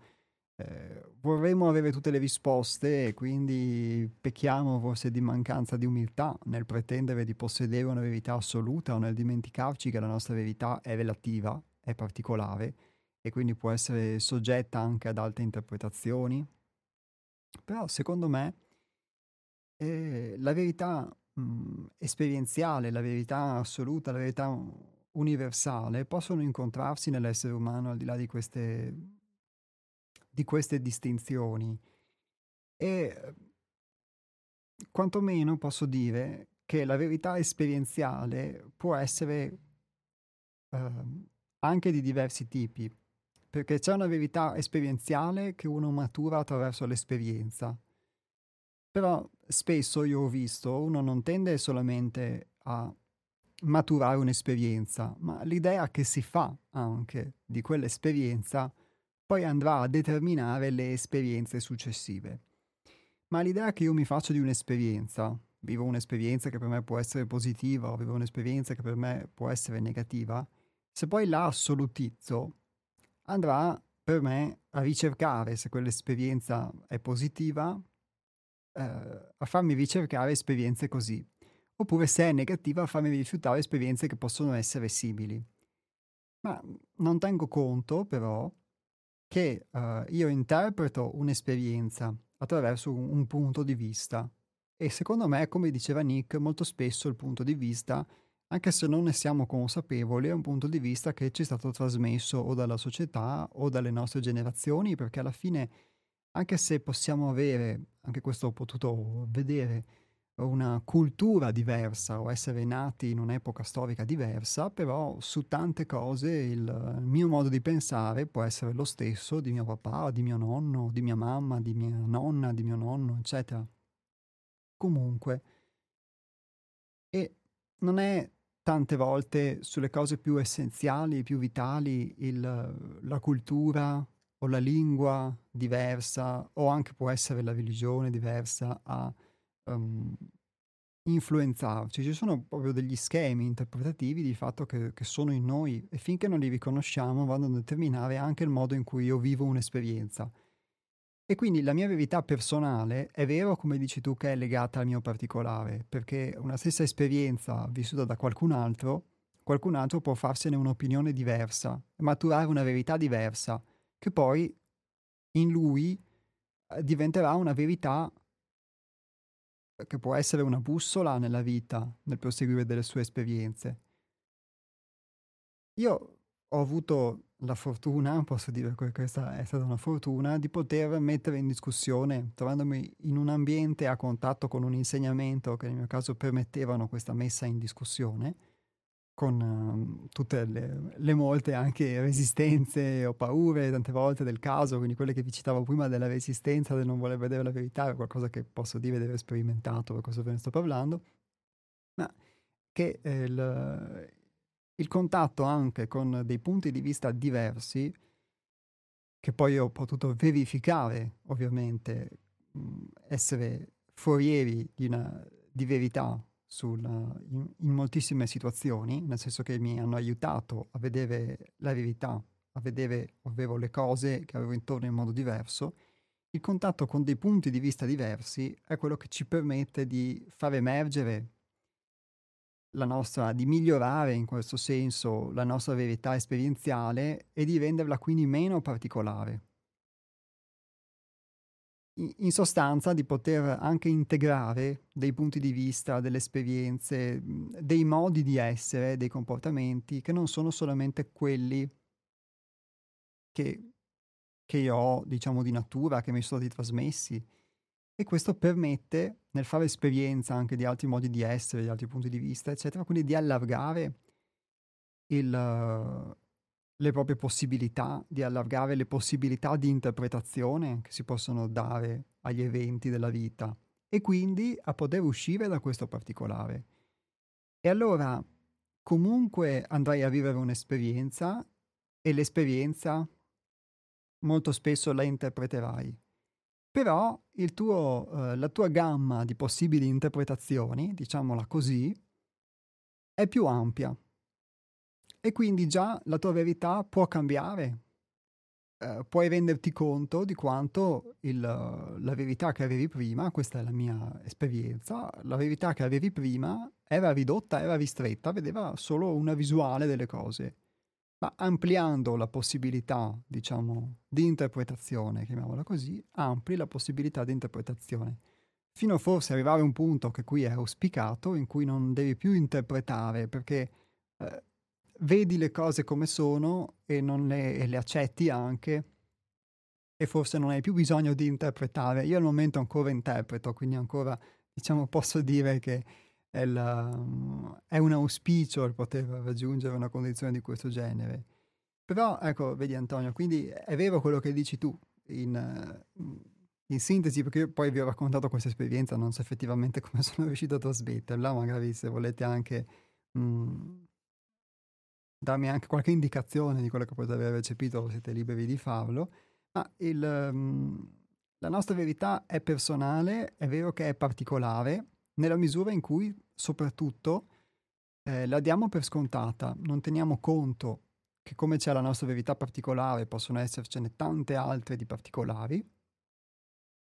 eh, vorremmo avere tutte le risposte e quindi pecchiamo forse di mancanza di umiltà nel pretendere di possedere una verità assoluta o nel dimenticarci che la nostra verità è relativa, è particolare e quindi può essere soggetta anche ad altre interpretazioni. Però secondo me e la verità, mhmm, esperienziale, la verità assoluta, la verità universale possono incontrarsi nell'essere umano al di là di queste di queste distinzioni. E quantomeno posso dire che la verità esperienziale può essere, uhm, anche di diversi tipi, perché c'è una verità esperienziale che uno matura attraverso l'esperienza. Però spesso io ho visto, uno non tende solamente a maturare un'esperienza, ma l'idea che si fa anche di quell'esperienza poi andrà a determinare le esperienze successive. Ma l'idea che io mi faccio di un'esperienza, vivo un'esperienza che per me può essere positiva o vivo un'esperienza che per me può essere negativa, se poi la assolutizzo, andrà per me a ricercare se quell'esperienza è positiva, eh, a farmi ricercare esperienze così, oppure se è negativa a farmi rifiutare esperienze che possono essere simili. Ma non tengo conto però che uh, io interpreto un'esperienza attraverso un, un, punto di vista e secondo me, come diceva Nick, molto spesso il punto di vista, anche se non ne siamo consapevoli, è un punto di vista che ci è stato trasmesso o dalla società o dalle nostre generazioni, perché alla fine, anche se possiamo avere, anche questo ho potuto vedere, una cultura diversa o essere nati in un'epoca storica diversa, però su tante cose il mio modo di pensare può essere lo stesso di mio papà, di mio nonno, di mia mamma, di mia nonna, di mio nonno, eccetera. Comunque, e non è tante volte sulle cose più essenziali, più vitali, il, la cultura o la lingua diversa, o anche può essere la religione diversa a um, influenzarci. Ci sono proprio degli schemi interpretativi di fatto che, che, sono in noi e finché non li riconosciamo vanno a determinare anche il modo in cui io vivo un'esperienza. E quindi la mia verità personale è vero, come dici tu, che è legata al mio particolare, perché una stessa esperienza vissuta da qualcun altro, qualcun altro può farsene un'opinione diversa, maturare una verità diversa, che poi in lui eh, diventerà una verità che può essere una bussola nella vita, nel proseguire delle sue esperienze. Io ho avuto la fortuna, posso dire che questa è stata una fortuna, di poter mettere in discussione, trovandomi in un ambiente a contatto con un insegnamento che nel mio caso permettevano questa messa in discussione, con uh, tutte le, le, molte anche resistenze o paure tante volte del caso, quindi quelle che vi citavo prima della resistenza, del non voler vedere la verità, è qualcosa che posso dire di aver sperimentato, per cosa ve ne sto parlando, ma che eh, il, il contatto anche con dei punti di vista diversi, che poi ho potuto verificare, ovviamente, mh, essere forieri di, una, di verità sulla, in, in, moltissime situazioni, nel senso che mi hanno aiutato a vedere la verità, a vedere avevo le cose che avevo intorno in modo diverso. Il contatto con dei punti di vista diversi è quello che ci permette di far emergere la nostra, di migliorare in questo senso la nostra verità esperienziale e di renderla quindi meno particolare in sostanza di poter anche integrare dei punti di vista, delle esperienze, dei modi di essere, dei comportamenti che non sono solamente quelli che, che io ho, diciamo, di natura, che mi sono stati trasmessi. E questo permette, nel fare esperienza anche di altri modi di essere, di altri punti di vista, eccetera, quindi di allargare il, le proprie possibilità, di allargare le possibilità di interpretazione che si possono dare agli eventi della vita e quindi a poter uscire da questo particolare. E allora comunque andrai a vivere un'esperienza e l'esperienza molto spesso la interpreterai. Però tuo, eh, la tua gamma di possibili interpretazioni, diciamola così, è più ampia e quindi già la tua verità può cambiare. Uh, puoi renderti conto di quanto il, la verità che avevi prima, questa è la mia esperienza, la verità che avevi prima era ridotta, era ristretta, vedeva solo una visuale delle cose. Ma ampliando la possibilità, diciamo, di interpretazione, chiamiamola così, ampli la possibilità di interpretazione. Fino a forse arrivare a un punto che qui è auspicato, in cui non devi più interpretare, perché eh, vedi le cose come sono e, le, e le accetti anche e forse non hai più bisogno di interpretare. Io al momento ancora interpreto, quindi ancora diciamo posso dire che è, la, è, un auspicio il poter raggiungere una condizione di questo genere. Però ecco, vedi Antonio, quindi è vero quello che dici tu in, in sintesi, perché io poi vi ho raccontato questa esperienza, non so effettivamente come sono riuscito a trasmetterla, magari se volete anche mh, darmi anche qualche indicazione di quello che potete aver recepito, siete liberi di farlo. Ma il, um, la nostra verità è personale, è vero che è particolare, nella misura in cui soprattutto eh, la diamo per scontata, non teniamo conto che come c'è la nostra verità particolare possono essercene tante altre di particolari,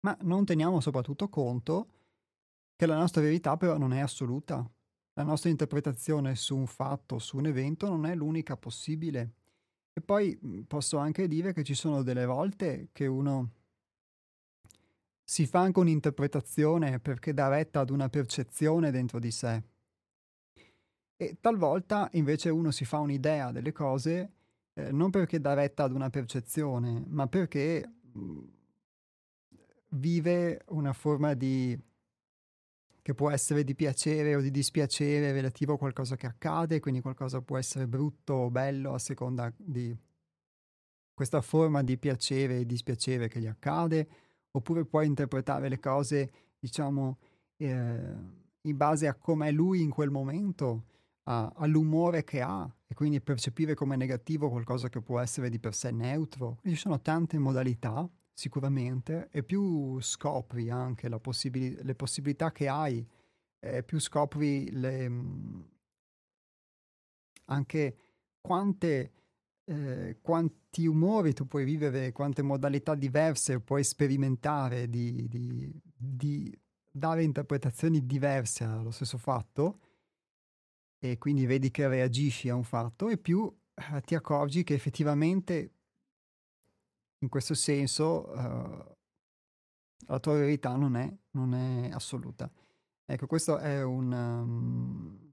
ma non teniamo soprattutto conto che la nostra verità però non è assoluta. La nostra interpretazione su un fatto, su un evento non è l'unica possibile. E poi mhmm, posso anche dire che ci sono delle volte che uno si fa anche un'interpretazione perché dà retta ad una percezione dentro di sé. E talvolta invece uno si fa un'idea delle cose eh, non perché dà retta ad una percezione, ma perché mh, mhmm, vive una forma di che può essere di piacere o di dispiacere relativo a qualcosa che accade, quindi qualcosa può essere brutto o bello a seconda di questa forma di piacere e dispiacere che gli accade, oppure può interpretare le cose, diciamo, eh, in base a come è lui in quel momento, a, all'umore che ha, e quindi percepire come negativo qualcosa che può essere di per sé neutro. Quindi ci sono tante modalità sicuramente, e più scopri anche possibili- le possibilità che hai, eh, più scopri le, mm, anche quante, eh, quanti umori tu puoi vivere, quante modalità diverse puoi sperimentare di, di, di dare interpretazioni diverse allo stesso fatto e quindi vedi che reagisci a un fatto e più eh, ti accorgi che effettivamente in questo senso uh, la tua verità non è, non è, assoluta. Ecco, questo è un... Um,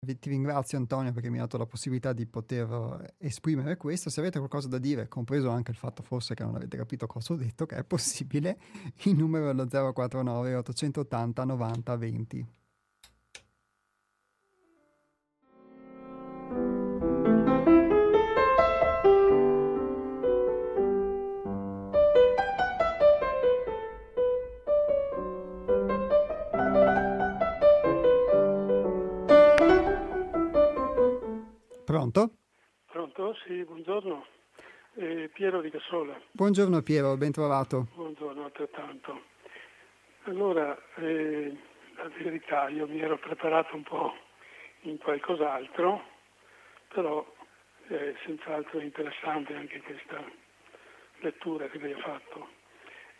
ti ringrazio Antonio perché mi ha dato la possibilità di poter esprimere questo. Se avete qualcosa da dire, compreso anche il fatto forse che non avete capito cosa ho detto, che è possibile, il numero è lo 049 880 90 20. Pronto? Pronto? Sì, buongiorno. Eh, Piero di Cassola. Buongiorno Piero, ben trovato. Buongiorno, altrettanto. Allora, eh, la verità, io mi ero preparato un po' in qualcos'altro, però è senz'altro interessante anche questa lettura che lei ha fatto.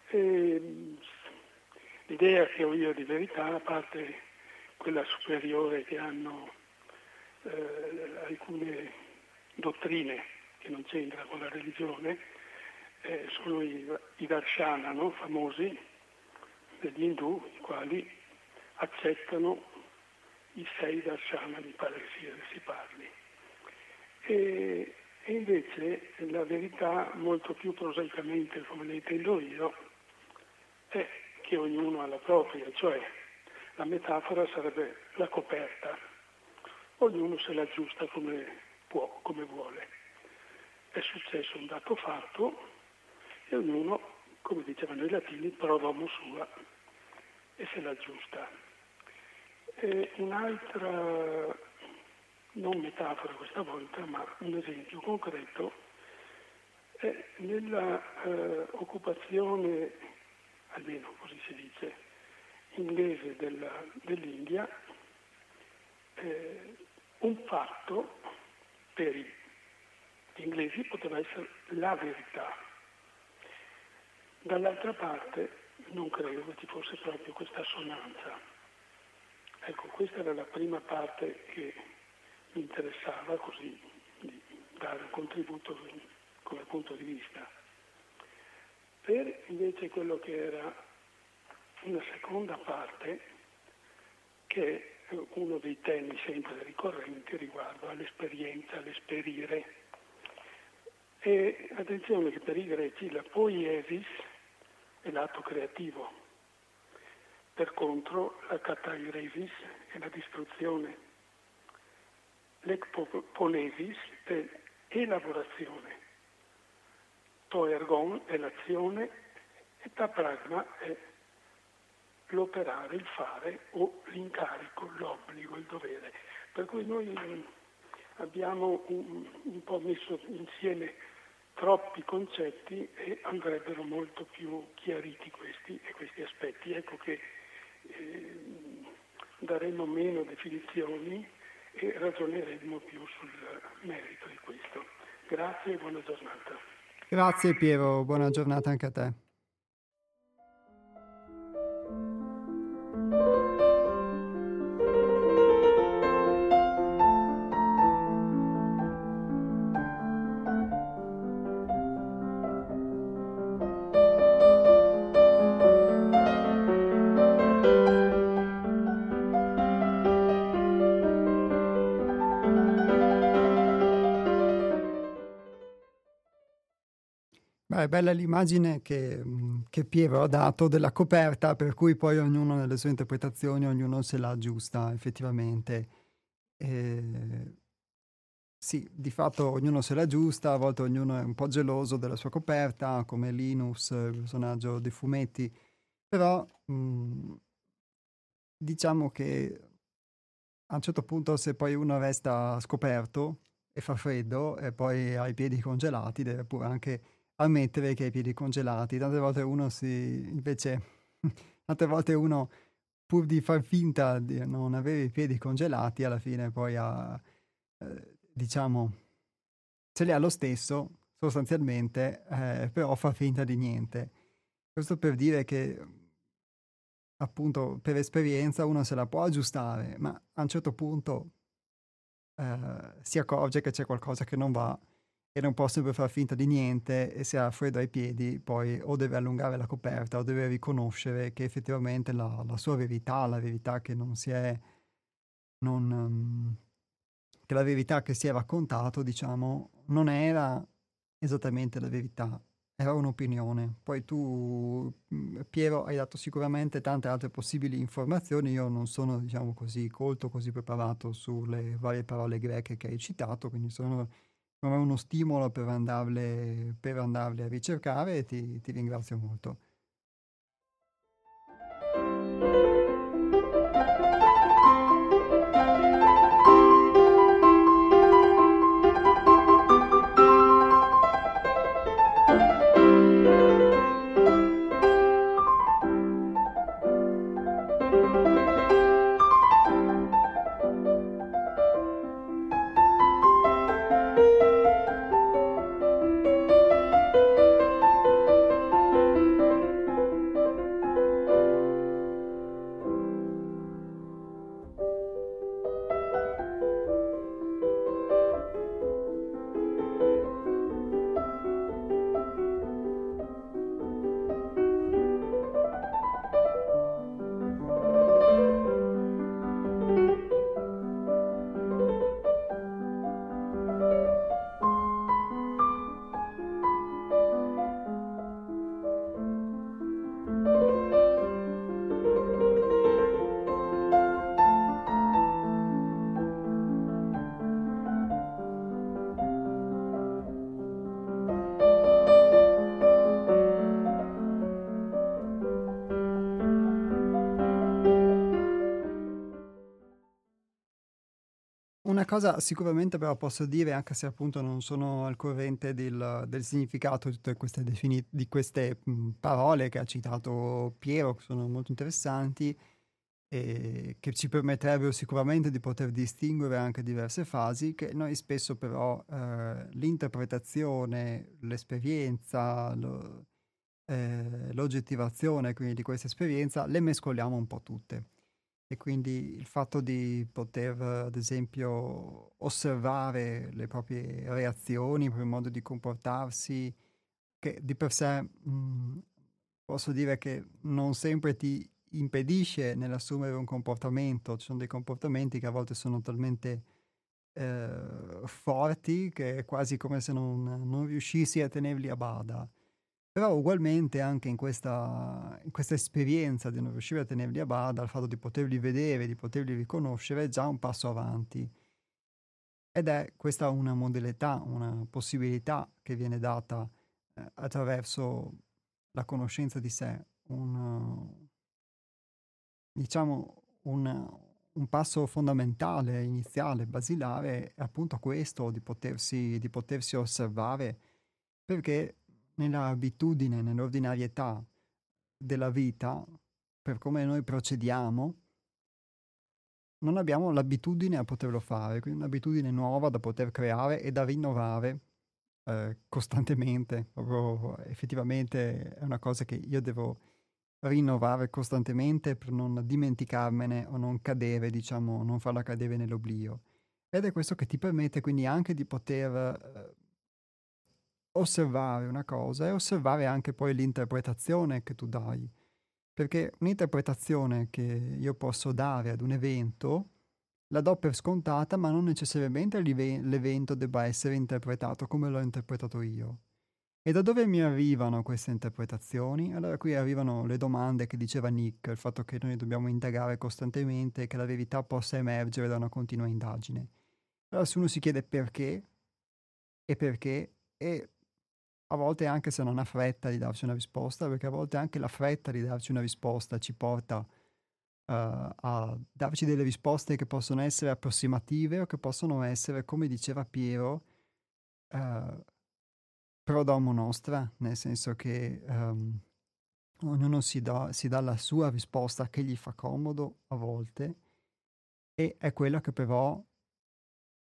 E, l'idea che ho io di verità, a parte quella superiore che hanno eh, alcune dottrine che non c'entra con la religione, eh, sono i, i darshana no? famosi degli indù, i quali accettano i sei darshana, mi pare che si parli. E, e invece la verità, molto più prosaicamente come la intendo io, è che ognuno ha la propria, cioè la metafora sarebbe la coperta ognuno se la aggiusta come può, come vuole. È successo un dato fatto e ognuno, come dicevano i latini, pro domo sua e se la aggiusta. E un'altra, non metafora questa volta, ma un esempio concreto, è nella eh, occupazione, almeno così si dice, inglese della, dell'India, eh, un fatto per gli inglesi poteva essere la verità. Dall'altra parte non credo che ci fosse proprio questa assonanza. Ecco, questa era la prima parte che mi interessava così di dare un contributo come punto di vista. Per invece quello che era una seconda parte, che uno dei temi sempre ricorrenti riguardo all'esperienza, all'esperire. E attenzione che per i greci la poiesis è l'atto creativo, per contro la katairesis è la distruzione, l'ekpoponesis è elaborazione, toergon è l'azione e tapragma è l'operare, il fare o l'incarico, l'obbligo, il dovere. Per cui noi abbiamo un, un po' messo insieme troppi concetti e andrebbero molto più chiariti questi, questi aspetti. Ecco che eh, daremo meno definizioni e ragioneremo più sul merito di questo. Grazie e buona giornata. Grazie Piero, buona giornata anche a te. È bella l'immagine che, che, Piero ha dato della coperta, per cui poi ognuno nelle sue interpretazioni, ognuno se la aggiusta effettivamente. E, sì, di fatto ognuno se la aggiusta, a volte ognuno è un po' geloso della sua coperta, come Linus, il personaggio dei fumetti, però mh, diciamo che a un certo punto se poi uno resta scoperto e fa freddo e poi ha i piedi congelati, deve pure anche ammettere che ha i piedi congelati. Tante volte uno si, invece, tante volte uno, pur di far finta di non avere i piedi congelati, alla fine poi ha, eh, diciamo, ce li ha lo stesso, sostanzialmente, eh, però fa finta di niente. Questo per dire che, appunto, per esperienza uno se la può aggiustare, ma a un certo punto eh, si accorge che c'è qualcosa che non va e non può sempre far finta di niente e se ha freddo ai piedi poi o deve allungare la coperta o deve riconoscere che effettivamente la, la sua verità, la verità che non si è, non, um, che la verità che si è raccontato, diciamo, non era esattamente la verità, era un'opinione. Poi tu, mm, Piero, hai dato sicuramente tante altre possibili informazioni, io non sono, diciamo così, colto, così preparato sulle varie parole greche che hai citato, quindi sono come uno stimolo per andarle, per andarle a ricercare e ti, ti ringrazio molto. Cosa sicuramente però posso dire, anche se appunto non sono al corrente del, del significato di tutte queste, defini- di queste parole che ha citato Piero, che sono molto interessanti e che ci permetterebbero sicuramente di poter distinguere anche diverse fasi, che noi spesso però eh, l'interpretazione, l'esperienza, lo, eh, l'oggettivazione quindi di questa esperienza le mescoliamo un po' tutte e quindi il fatto di poter, ad esempio, osservare le proprie reazioni, il proprio modo di comportarsi, che di per sé mh, mhmm, posso dire che non sempre ti impedisce nell'assumere un comportamento, ci sono dei comportamenti che a volte sono talmente eh, forti che è quasi come se non, non riuscissi a tenerli a bada. Però ugualmente anche in questa, in questa esperienza di non riuscire a tenerli a bada, il fatto di poterli vedere, di poterli riconoscere, è già un passo avanti. Ed è questa una modalità, una possibilità che viene data eh, attraverso la conoscenza di sé, un, diciamo un, un passo fondamentale, iniziale, basilare, è appunto questo di potersi, di potersi osservare, perché nell'abitudine, nell'ordinarietà della vita, per come noi procediamo, non abbiamo l'abitudine a poterlo fare, quindi un'abitudine nuova da poter creare e da rinnovare eh, costantemente. Proprio, effettivamente è una cosa che io devo rinnovare costantemente per non dimenticarmene o non cadere, diciamo, non farla cadere nell'oblio. Ed è questo che ti permette quindi anche di poter eh, osservare una cosa e osservare anche poi l'interpretazione che tu dai. Perché un'interpretazione che io posso dare ad un evento la do per scontata, ma non necessariamente l'evento debba essere interpretato come l'ho interpretato io. E da dove mi arrivano queste interpretazioni? Allora qui arrivano le domande che diceva Nick, il fatto che noi dobbiamo indagare costantemente e che la verità possa emergere da una continua indagine. Allora se uno si chiede perché e perché e a volte anche se non ha fretta di darci una risposta, perché a volte anche la fretta di darci una risposta ci porta uh, a darci delle risposte che possono essere approssimative o che possono essere, come diceva Piero, uh, pro domo nostra, nel senso che um, ognuno si dà, si dà la sua risposta che gli fa comodo a volte e è quella che però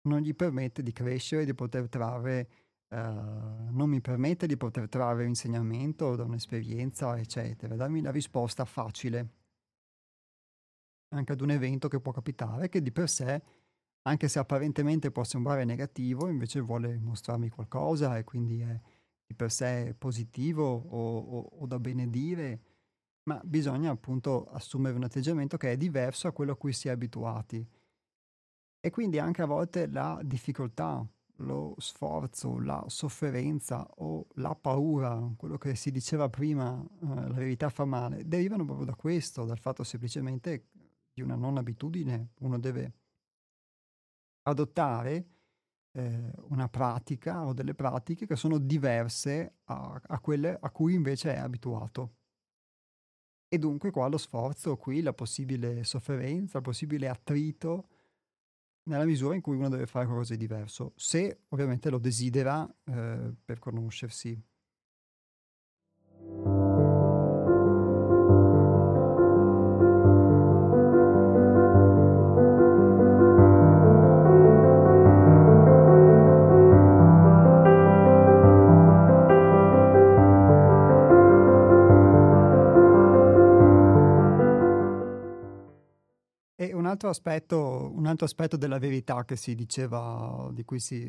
non gli permette di crescere, di poter trarre Uh, non mi permette di poter trarre insegnamento da un'esperienza, eccetera. Darmi la risposta facile anche ad un evento che può capitare, che di per sé, anche se apparentemente può sembrare negativo, invece vuole mostrarmi qualcosa e quindi è di per sé positivo o, o, o da benedire, ma bisogna appunto assumere un atteggiamento che è diverso a quello a cui si è abituati. E quindi anche a volte la difficoltà lo sforzo, la sofferenza o la paura, quello che si diceva prima, eh, la verità fa male, derivano proprio da questo, dal fatto semplicemente di una non abitudine. Uno deve adottare eh, una pratica o delle pratiche che sono diverse a, a quelle a cui invece è abituato. E dunque qua lo sforzo, qui la possibile sofferenza, il possibile attrito, nella misura in cui uno deve fare qualcosa di diverso, se ovviamente lo desidera eh, per conoscersi. Altro aspetto, un altro aspetto della verità che si diceva, di cui si,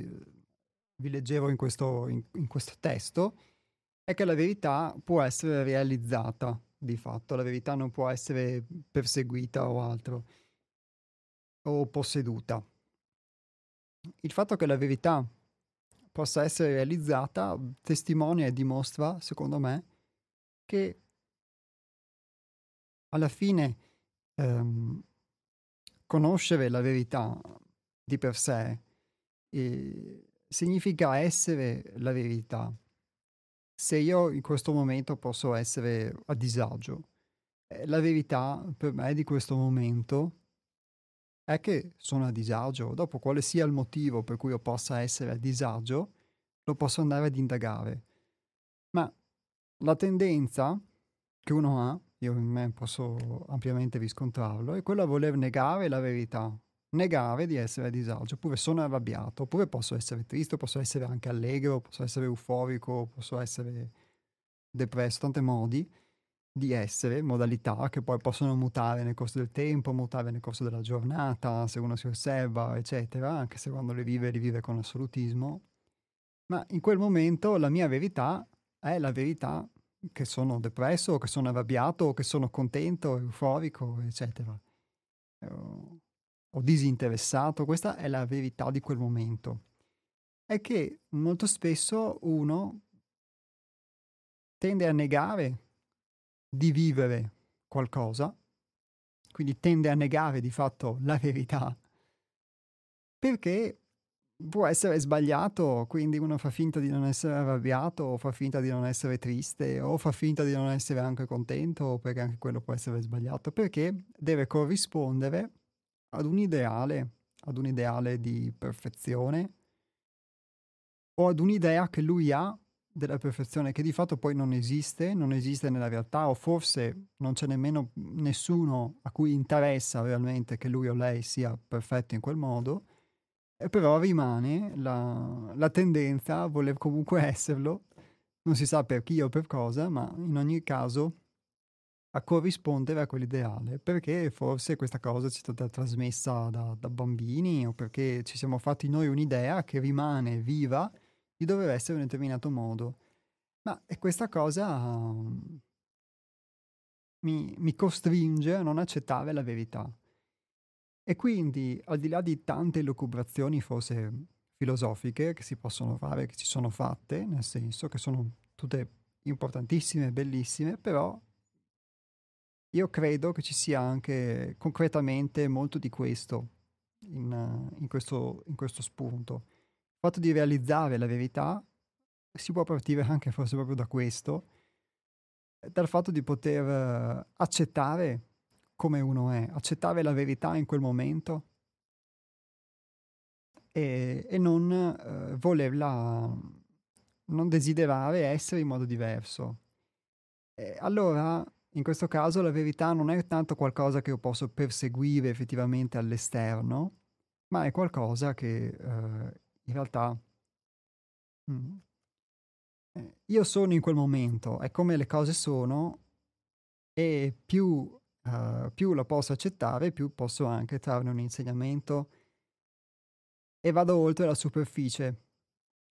vi leggevo in questo, in, in questo testo, è che la verità può essere realizzata di fatto, la verità non può essere perseguita o altro, o posseduta. Il fatto che la verità possa essere realizzata testimonia e dimostra, secondo me, che alla fine ehm, conoscere la verità di per sé eh, significa essere la verità. Se io in questo momento posso essere a disagio, eh, la verità per me di questo momento è che sono a disagio. Dopo quale sia il motivo per cui io possa essere a disagio, lo posso andare ad indagare. Ma la tendenza che uno ha io in me posso ampiamente riscontrarlo, è quello a voler negare la verità, negare di essere a disagio, oppure sono arrabbiato, oppure posso essere triste, posso essere anche allegro, posso essere euforico, posso essere depresso, tanti modi di essere, modalità che poi possono mutare nel corso del tempo, mutare nel corso della giornata, se uno si osserva, eccetera, anche se quando le vive, le vive con assolutismo. Ma in quel momento la mia verità è la verità che sono depresso, o che sono arrabbiato, o che sono contento, euforico, eccetera. O, o disinteressato, questa è la verità di quel momento. È che molto spesso uno tende a negare di vivere qualcosa, quindi tende a negare di fatto la verità, perché può essere sbagliato, quindi uno fa finta di non essere arrabbiato, o fa finta di non essere triste, o fa finta di non essere anche contento, perché anche quello può essere sbagliato, perché deve corrispondere ad un ideale, ad un ideale di perfezione o ad un'idea che lui ha della perfezione che di fatto poi non esiste, non esiste nella realtà o forse non c'è nemmeno nessuno a cui interessa realmente che lui o lei sia perfetto in quel modo, e però rimane la, la tendenza a voler comunque esserlo, non si sa per chi o per cosa, ma in ogni caso a corrispondere a quell'ideale, perché forse questa cosa ci è stata trasmessa da, da bambini o perché ci siamo fatti noi un'idea che rimane viva di dover essere in un determinato modo. Ma questa cosa um, mi, mi costringe a non accettare la verità. E quindi, al di là di tante lucubrazioni forse filosofiche che si possono fare, che ci sono fatte, nel senso che sono tutte importantissime, bellissime, però io credo che ci sia anche concretamente molto di questo in, in, questo, in questo spunto. Il fatto di realizzare la verità si può partire anche forse proprio da questo, dal fatto di poter accettare come uno è, accettare la verità in quel momento e, e non eh, volerla, non desiderare essere in modo diverso. E allora in questo caso la verità non è tanto qualcosa che io posso perseguire effettivamente all'esterno, ma è qualcosa che eh, in realtà mm, eh, io sono in quel momento, è come le cose sono e più, uh, più la posso accettare, più posso anche trarne un insegnamento e vado oltre la superficie,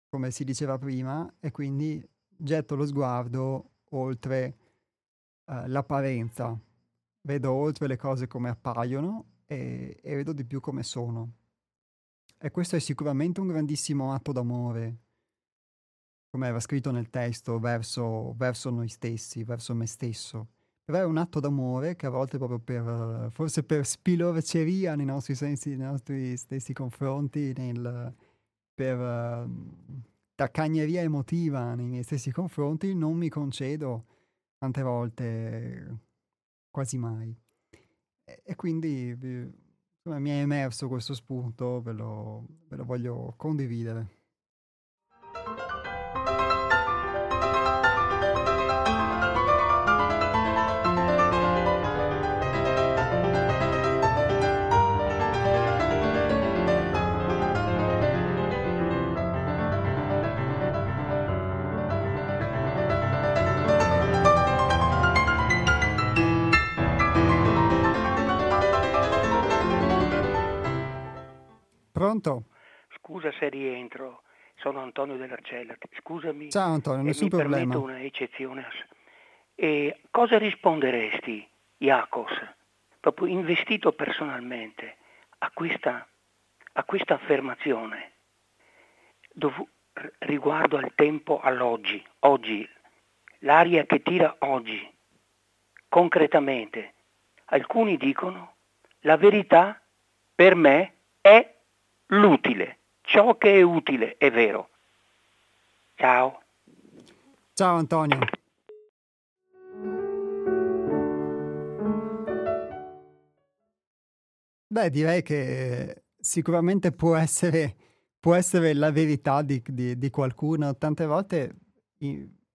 come si diceva prima, e quindi getto lo sguardo oltre uh, l'apparenza, vedo oltre le cose come appaiono e, e vedo di più come sono. E questo è sicuramente un grandissimo atto d'amore, come era scritto nel testo, verso, verso noi stessi, verso me stesso. Però è un atto d'amore che a volte proprio per, forse per spilorceria nei nostri sensi, nei nostri stessi confronti, nel, per taccagneria emotiva nei miei stessi confronti, non mi concedo tante volte, quasi mai. E, e quindi insomma, mi è emerso questo spunto, ve lo, ve lo voglio condividere. Pronto? Scusa se rientro, sono Antonio dell'Arcella. Scusami. Ciao Antonio, nessun mi problema. una eccezione. E cosa risponderesti, Iacos, proprio investito personalmente, a questa, a questa affermazione dov- riguardo al tempo all'oggi, oggi, l'aria che tira oggi, concretamente? Alcuni dicono la verità per me è l'utile, ciò che è utile, è vero. Ciao. Ciao Antonio. Beh, direi che sicuramente può essere, può essere la verità di, di, di, qualcuno. Tante volte,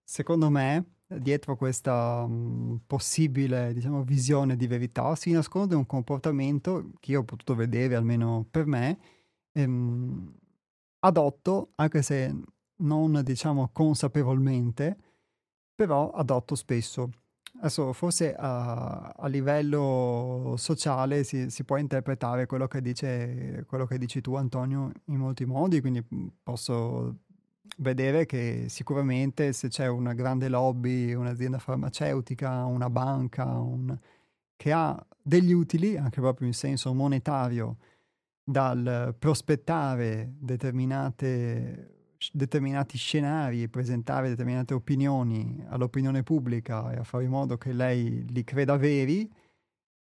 secondo me, dietro questa um, possibile diciamo, visione di verità si nasconde un comportamento che io ho potuto vedere, almeno per me, ehm, adotto, anche se non diciamo consapevolmente, però adotto spesso. Adesso forse a, a livello sociale si, si, può interpretare quello che, dice, quello che dici tu Antonio in molti modi, quindi mhmm, posso vedere che sicuramente se c'è una grande lobby, un'azienda farmaceutica, una banca, un, che ha degli utili, anche proprio in senso monetario, dal prospettare determinati scenari e presentare determinate opinioni all'opinione pubblica e a fare in modo che lei li creda veri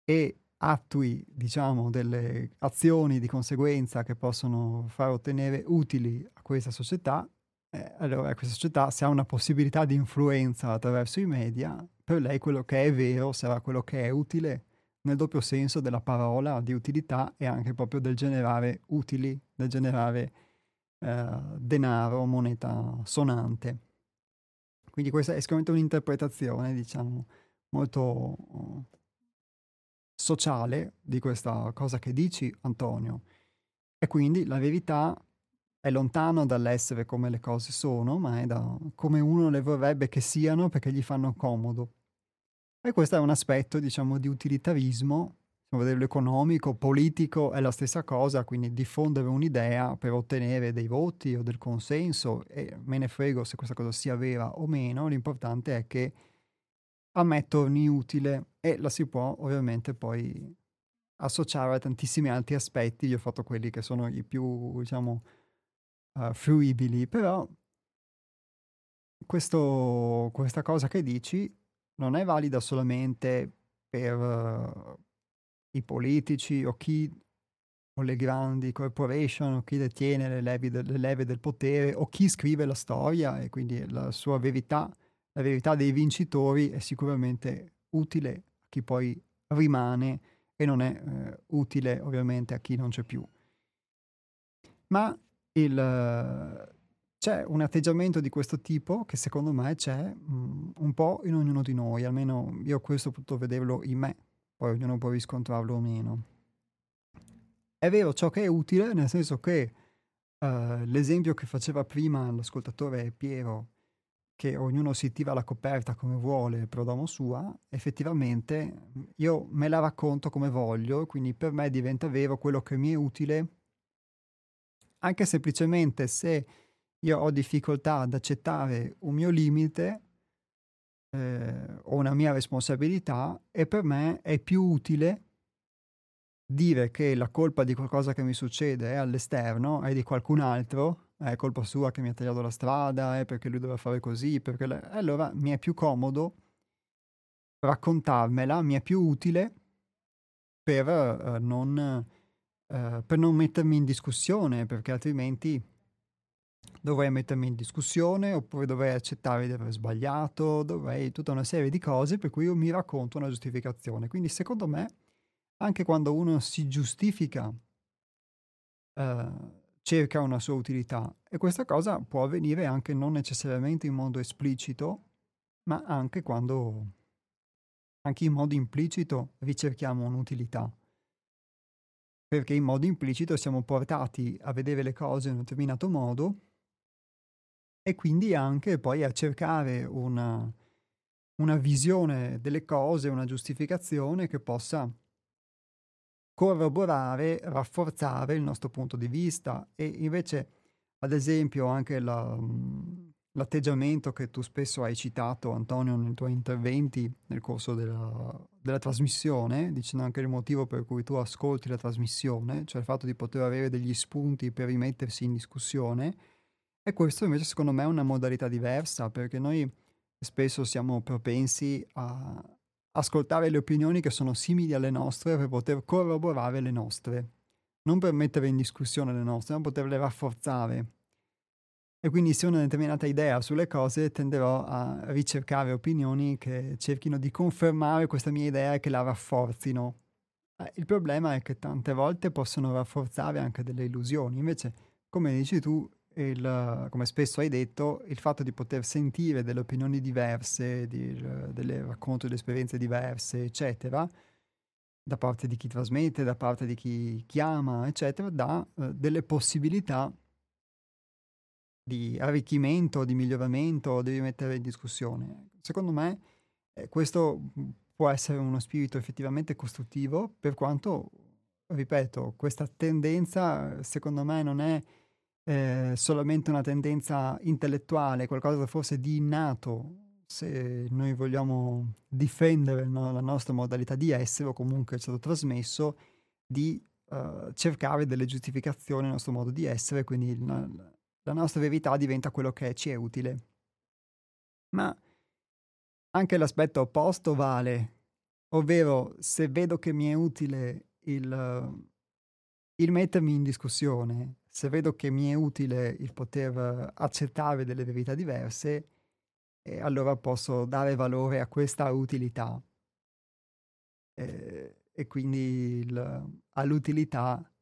e attui, diciamo, delle azioni di conseguenza che possono far ottenere utili a questa società, eh, allora questa società se ha una possibilità di influenza attraverso i media, per lei quello che è vero sarà quello che è utile nel doppio senso della parola di utilità e anche proprio del generare utili, del generare eh, denaro, moneta sonante. Quindi questa è sicuramente un'interpretazione, diciamo, molto uh, sociale di questa cosa che dici, Antonio. E quindi la verità è lontano dall'essere come le cose sono, ma è da come uno le vorrebbe che siano perché gli fanno comodo. E questo è un aspetto, diciamo, di utilitarismo, a vederlo economico, politico, è la stessa cosa, quindi diffondere un'idea per ottenere dei voti o del consenso, e me ne frego se questa cosa sia vera o meno, l'importante è che a me torni utile e la si può ovviamente poi associare a tantissimi altri aspetti, io ho fatto quelli che sono i più, diciamo, uh, fruibili, però questo, questa cosa che dici non è valida solamente per uh, i politici o chi o le grandi corporation o chi detiene le leve, de, le leve del potere o chi scrive la storia e quindi la sua verità, la verità dei vincitori è sicuramente utile a chi poi rimane e non è eh, utile ovviamente a chi non c'è più. Ma il, c'è un atteggiamento di questo tipo che secondo me c'è mh, mm, un po' in ognuno di noi, almeno io questo ho potuto vederlo in me, poi ognuno può riscontrarlo o meno. È vero ciò che è utile, nel senso che uh, l'esempio che faceva prima l'ascoltatore Piero, che ognuno si tira la coperta come vuole pro domo sua, effettivamente io me la racconto come voglio, quindi per me diventa vero quello che mi è utile, anche semplicemente se io ho difficoltà ad accettare un mio limite eh, o una mia responsabilità e per me è più utile dire che la colpa di qualcosa che mi succede è all'esterno, è di qualcun altro, è colpa sua che mi ha tagliato la strada, è perché lui doveva fare così, perché le... allora mi è più comodo raccontarmela, mi è più utile per, uh, non, uh, per non mettermi in discussione, perché altrimenti dovrei mettermi in discussione oppure dovrei accettare di aver sbagliato, dovrei tutta una serie di cose per cui io mi racconto una giustificazione. Quindi secondo me, anche quando uno si giustifica, eh, cerca una sua utilità e questa cosa può avvenire anche non necessariamente in modo esplicito, ma anche quando, anche in modo implicito, ricerchiamo un'utilità perché in modo implicito siamo portati a vedere le cose in un determinato modo e quindi anche poi a cercare una, una visione delle cose, una giustificazione che possa corroborare, rafforzare il nostro punto di vista. E invece ad esempio anche la, l'atteggiamento che tu spesso hai citato Antonio nei tuoi interventi nel corso della, della, trasmissione, dicendo anche il motivo per cui tu ascolti la trasmissione, cioè il fatto di poter avere degli spunti per rimettersi in discussione, e questo invece secondo me è una modalità diversa, perché noi spesso siamo propensi a ascoltare le opinioni che sono simili alle nostre per poter corroborare le nostre, non per mettere in discussione le nostre, ma poterle rafforzare. E quindi se ho una determinata idea sulle cose tenderò a ricercare opinioni che cerchino di confermare questa mia idea e che la rafforzino. Eh, il problema è che tante volte possono rafforzare anche delle illusioni, invece come dici tu, il, come spesso hai detto, il fatto di poter sentire delle opinioni diverse, di, delle racconti di esperienze diverse, eccetera, da parte di chi trasmette, da parte di chi chiama, eccetera, dà uh, delle possibilità di arricchimento, di miglioramento, devi mettere in discussione. Secondo me eh, questo può essere uno spirito effettivamente costruttivo, per quanto, ripeto, questa tendenza secondo me non è eh, solamente una tendenza intellettuale, qualcosa forse di innato, se noi vogliamo difendere no, la nostra modalità di essere o comunque è stato trasmesso, di uh, cercare delle giustificazioni al nostro modo di essere, quindi il, la nostra verità diventa quello che ci è utile. Ma anche l'aspetto opposto vale, ovvero se vedo che mi è utile il, il mettermi in discussione, se vedo che mi è utile il poter accettare delle verità diverse, eh, allora posso dare valore a questa utilità. Eh, e quindi il, ha l'utilità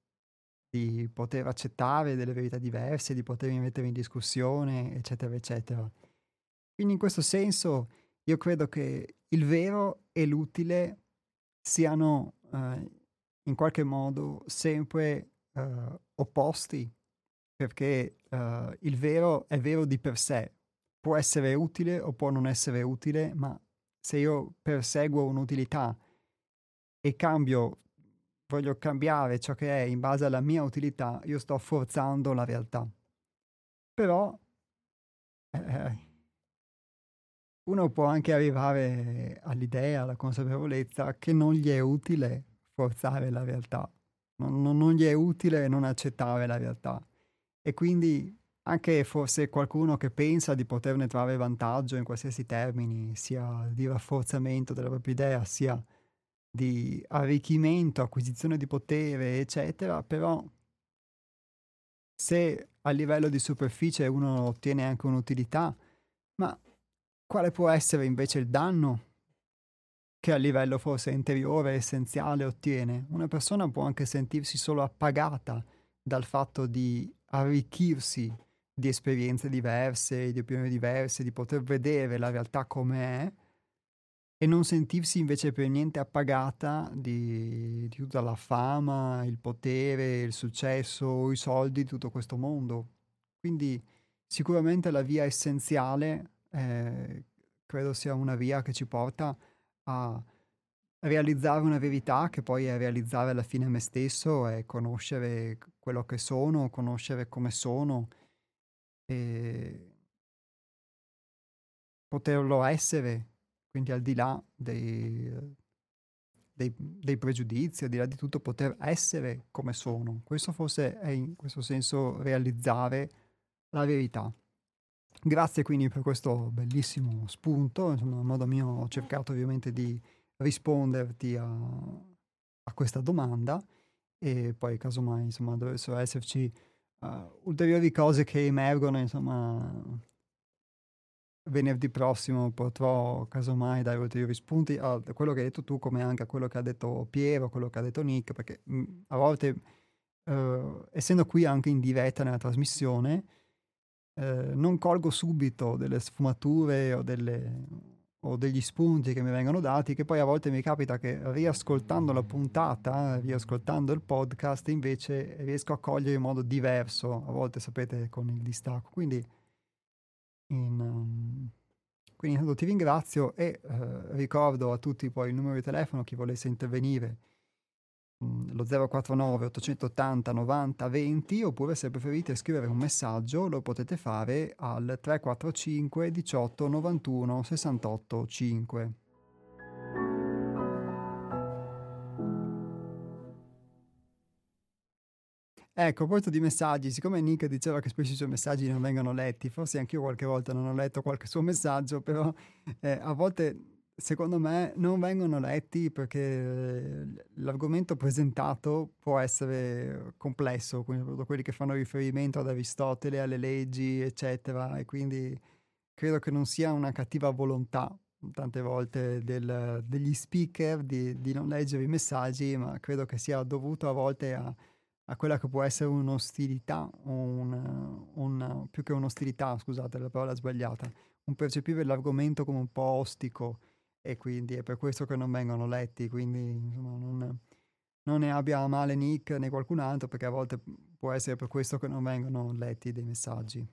di poter accettare delle verità diverse, di potermi mettere in discussione, eccetera, eccetera. Quindi in questo senso io credo che il vero e l'utile siano eh, in qualche modo sempre eh, opposti, perché eh, il vero è vero di per sé, può essere utile o può non essere utile, ma se io perseguo un'utilità e cambio voglio cambiare ciò che è in base alla mia utilità, io sto forzando la realtà. Però eh, uno può anche arrivare all'idea, alla consapevolezza che non gli è utile forzare la realtà, non, non, non gli è utile non accettare la realtà. E quindi anche forse qualcuno che pensa di poterne trarre vantaggio in qualsiasi termini, sia di rafforzamento della propria idea, sia di arricchimento, acquisizione di potere, eccetera, però se a livello di superficie uno ottiene anche un'utilità, ma quale può essere invece il danno che a livello forse interiore, essenziale, ottiene? Una persona può anche sentirsi solo appagata dal fatto di arricchirsi di esperienze diverse, di opinioni diverse, di poter vedere la realtà come è, e non sentirsi invece per niente appagata di, di, tutta la fama, il potere, il successo, i soldi di tutto questo mondo. Quindi sicuramente la via essenziale eh, credo sia una via che ci porta a realizzare una verità che poi è realizzare alla fine me stesso, è conoscere quello che sono, conoscere come sono e poterlo essere quindi al di là dei, dei, dei, pregiudizi, al di là di tutto, poter essere come sono. Questo forse è in questo senso realizzare la verità. Grazie quindi per questo bellissimo spunto, insomma, a modo mio ho cercato ovviamente di risponderti a, a questa domanda e poi casomai insomma dovessero esserci uh, ulteriori cose che emergono insomma venerdì prossimo potrò casomai dare ulteriori spunti a quello che hai detto tu come anche a quello che ha detto Piero, quello che ha detto Nick, perché mh, mm, a volte uh, essendo qui anche in diretta nella trasmissione uh, non colgo subito delle sfumature o, delle, o, degli spunti che mi vengono dati che poi a volte mi capita che riascoltando la puntata, riascoltando il podcast invece riesco a cogliere in modo diverso, a volte sapete con il distacco, quindi in, um, quindi intanto ti ringrazio e uh, ricordo a tutti poi il numero di telefono, chi volesse intervenire, lo 049 880 90 20 oppure se preferite scrivere un messaggio lo potete fare al 345 18 91 68 5. Ecco, a proposito di messaggi, siccome Nick diceva che spesso i suoi messaggi non vengono letti, forse anche io qualche volta non ho letto qualche suo messaggio, però eh, a volte secondo me non vengono letti perché eh, l'argomento presentato può essere complesso, quindi quelli che fanno riferimento ad Aristotele, alle leggi, eccetera, e quindi credo che non sia una cattiva volontà tante volte del, degli speaker di, di non leggere i messaggi, ma credo che sia dovuto a volte a a quella che può essere un'ostilità, un, un, più che un'ostilità, scusate la parola sbagliata, un percepire l'argomento come un po' ostico e quindi è per questo che non vengono letti, quindi insomma, non, non ne abbia a male Nick né qualcun altro perché a volte può essere per questo che non vengono letti dei messaggi.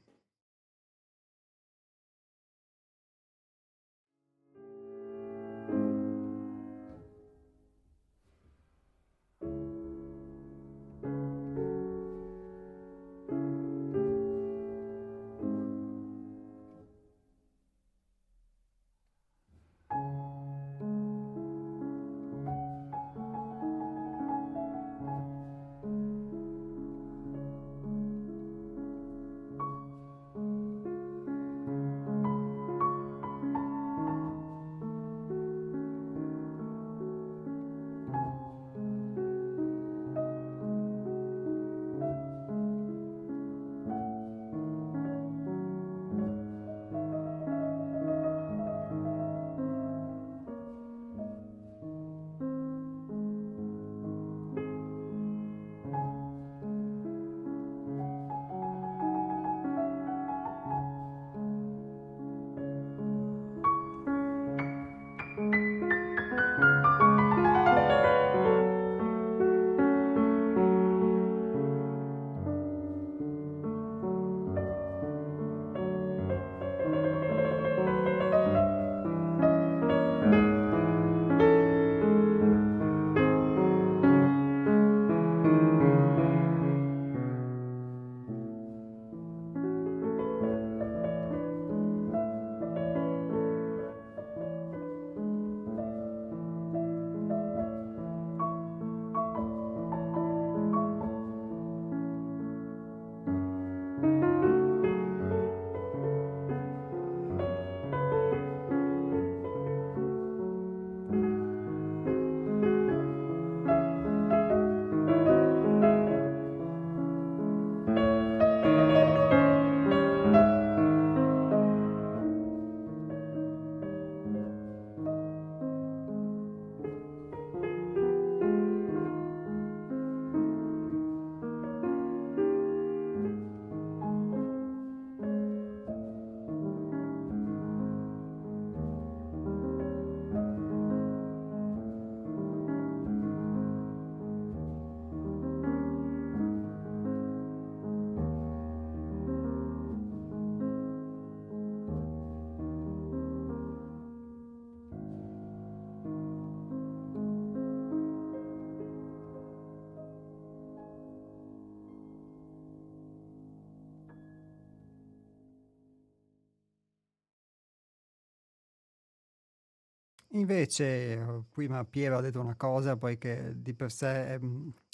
Invece, prima Piero ha detto una cosa, poi che di per sé è,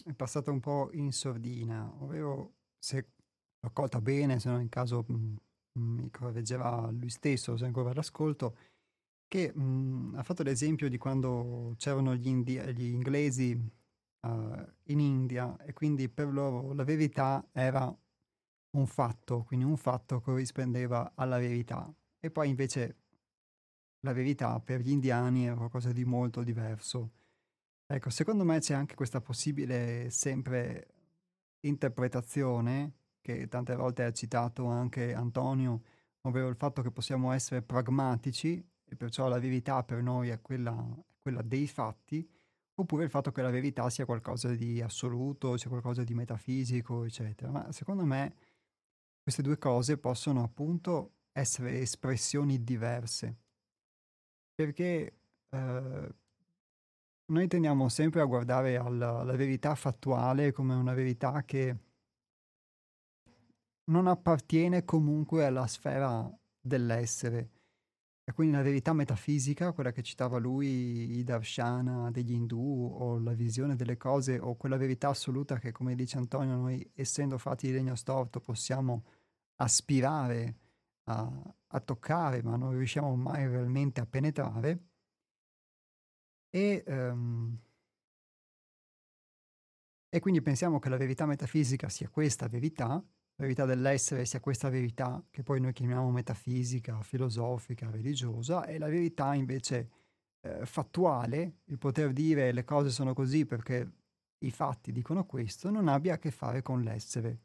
è passata un po' in sordina, ovvero se l'ho colta bene, se no in caso mh, mi correggeva lui stesso, se ancora l'ascolto, che mh, ha fatto l'esempio di quando c'erano gli, indi- gli inglesi uh, in India e quindi per loro la verità era un fatto, quindi un fatto corrispondeva alla verità. E poi invece la verità per gli indiani è qualcosa di molto diverso. Ecco, secondo me c'è anche questa possibile sempre interpretazione che tante volte ha citato anche Antonio, ovvero il fatto che possiamo essere pragmatici e perciò la verità per noi è quella, quella dei fatti, oppure il fatto che la verità sia qualcosa di assoluto, sia qualcosa di metafisico, eccetera. Ma secondo me queste due cose possono appunto essere espressioni diverse, perché eh, noi tendiamo sempre a guardare alla, alla verità fattuale come una verità che non appartiene comunque alla sfera dell'essere. E quindi la verità metafisica, quella che citava lui, i darshana degli indù, o la visione delle cose, o quella verità assoluta che, come dice Antonio, noi essendo fatti di legno storto possiamo aspirare a, a toccare, ma non riusciamo mai realmente a penetrare. E, um, e quindi pensiamo che la verità metafisica sia questa verità, la verità dell'essere sia questa verità che poi noi chiamiamo metafisica, filosofica, religiosa, e la verità invece eh, fattuale, il poter dire le cose sono così perché i fatti dicono questo, non abbia a che fare con l'essere.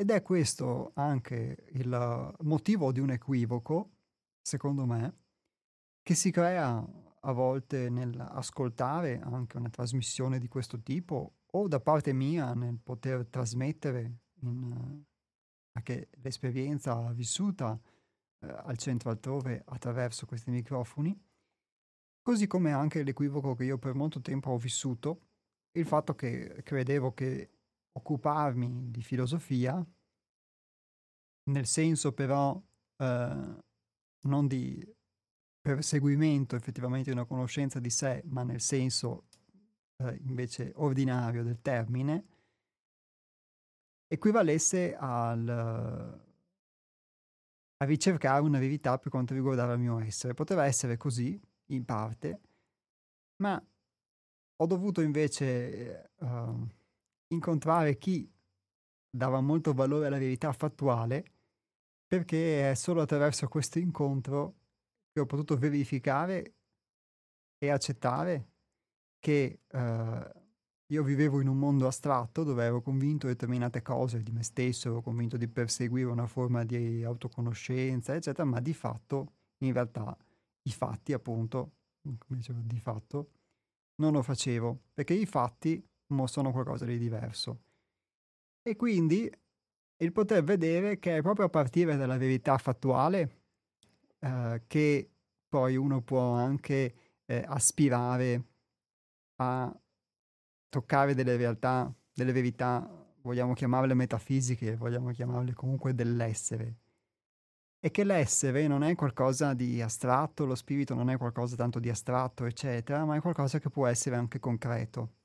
Ed è questo anche il motivo di un equivoco, secondo me, che si crea a volte nell'ascoltare anche una trasmissione di questo tipo o da parte mia nel poter trasmettere in, anche l'esperienza vissuta eh, al centro altrove attraverso questi microfoni, così come anche l'equivoco che io per molto tempo ho vissuto, il fatto che credevo che occuparmi di filosofia, nel senso però eh, non di perseguimento effettivamente di una conoscenza di sé, ma nel senso eh, invece ordinario del termine, equivalesse al, a ricercare una verità per quanto riguardava il mio essere. Poteva essere così, in parte, ma ho dovuto invece uh, incontrare chi dava molto valore alla verità fattuale perché è solo attraverso questo incontro che ho potuto verificare e accettare che uh, io vivevo in un mondo astratto dove ero convinto di determinate cose di me stesso, ero convinto di perseguire una forma di autoconoscenza, eccetera, ma di fatto, in realtà, i fatti, appunto, come dicevo, di fatto, non lo facevo, perché i fatti mostrano qualcosa di diverso. E quindi il poter vedere che è proprio a partire dalla verità fattuale eh, che poi uno può anche eh, aspirare a toccare delle realtà, delle verità, vogliamo chiamarle metafisiche, vogliamo chiamarle comunque dell'essere. E che l'essere non è qualcosa di astratto, lo spirito non è qualcosa tanto di astratto, eccetera, ma è qualcosa che può essere anche concreto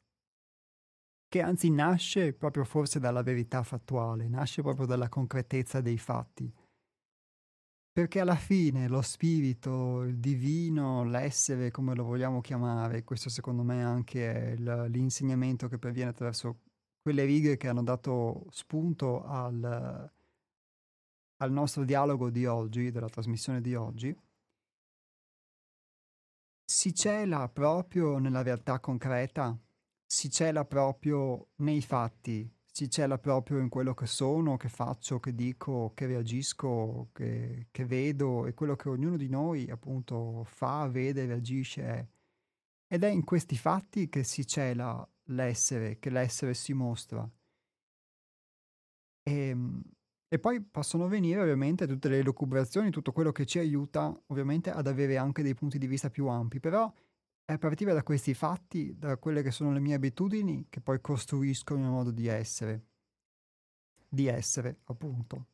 che anzi nasce proprio forse dalla verità fattuale, nasce proprio dalla concretezza dei fatti. Perché alla fine lo spirito, il divino, l'essere, come lo vogliamo chiamare, questo secondo me anche è il, l'insegnamento che perviene attraverso quelle righe che hanno dato spunto al, al nostro dialogo di oggi, della trasmissione di oggi, si cela proprio nella realtà concreta si cela proprio nei fatti, si cela proprio in quello che sono, che faccio, che dico, che reagisco, che, che vedo e quello che ognuno di noi appunto fa, vede, reagisce. Ed è in questi fatti che si cela l'essere, che l'essere si mostra. E, ehm, e poi possono venire ovviamente tutte le lucubrazioni, tutto quello che ci aiuta ovviamente ad avere anche dei punti di vista più ampi, però è partire da questi fatti, da quelle che sono le mie abitudini, che poi costruisco il mio modo di essere. Di essere, appunto.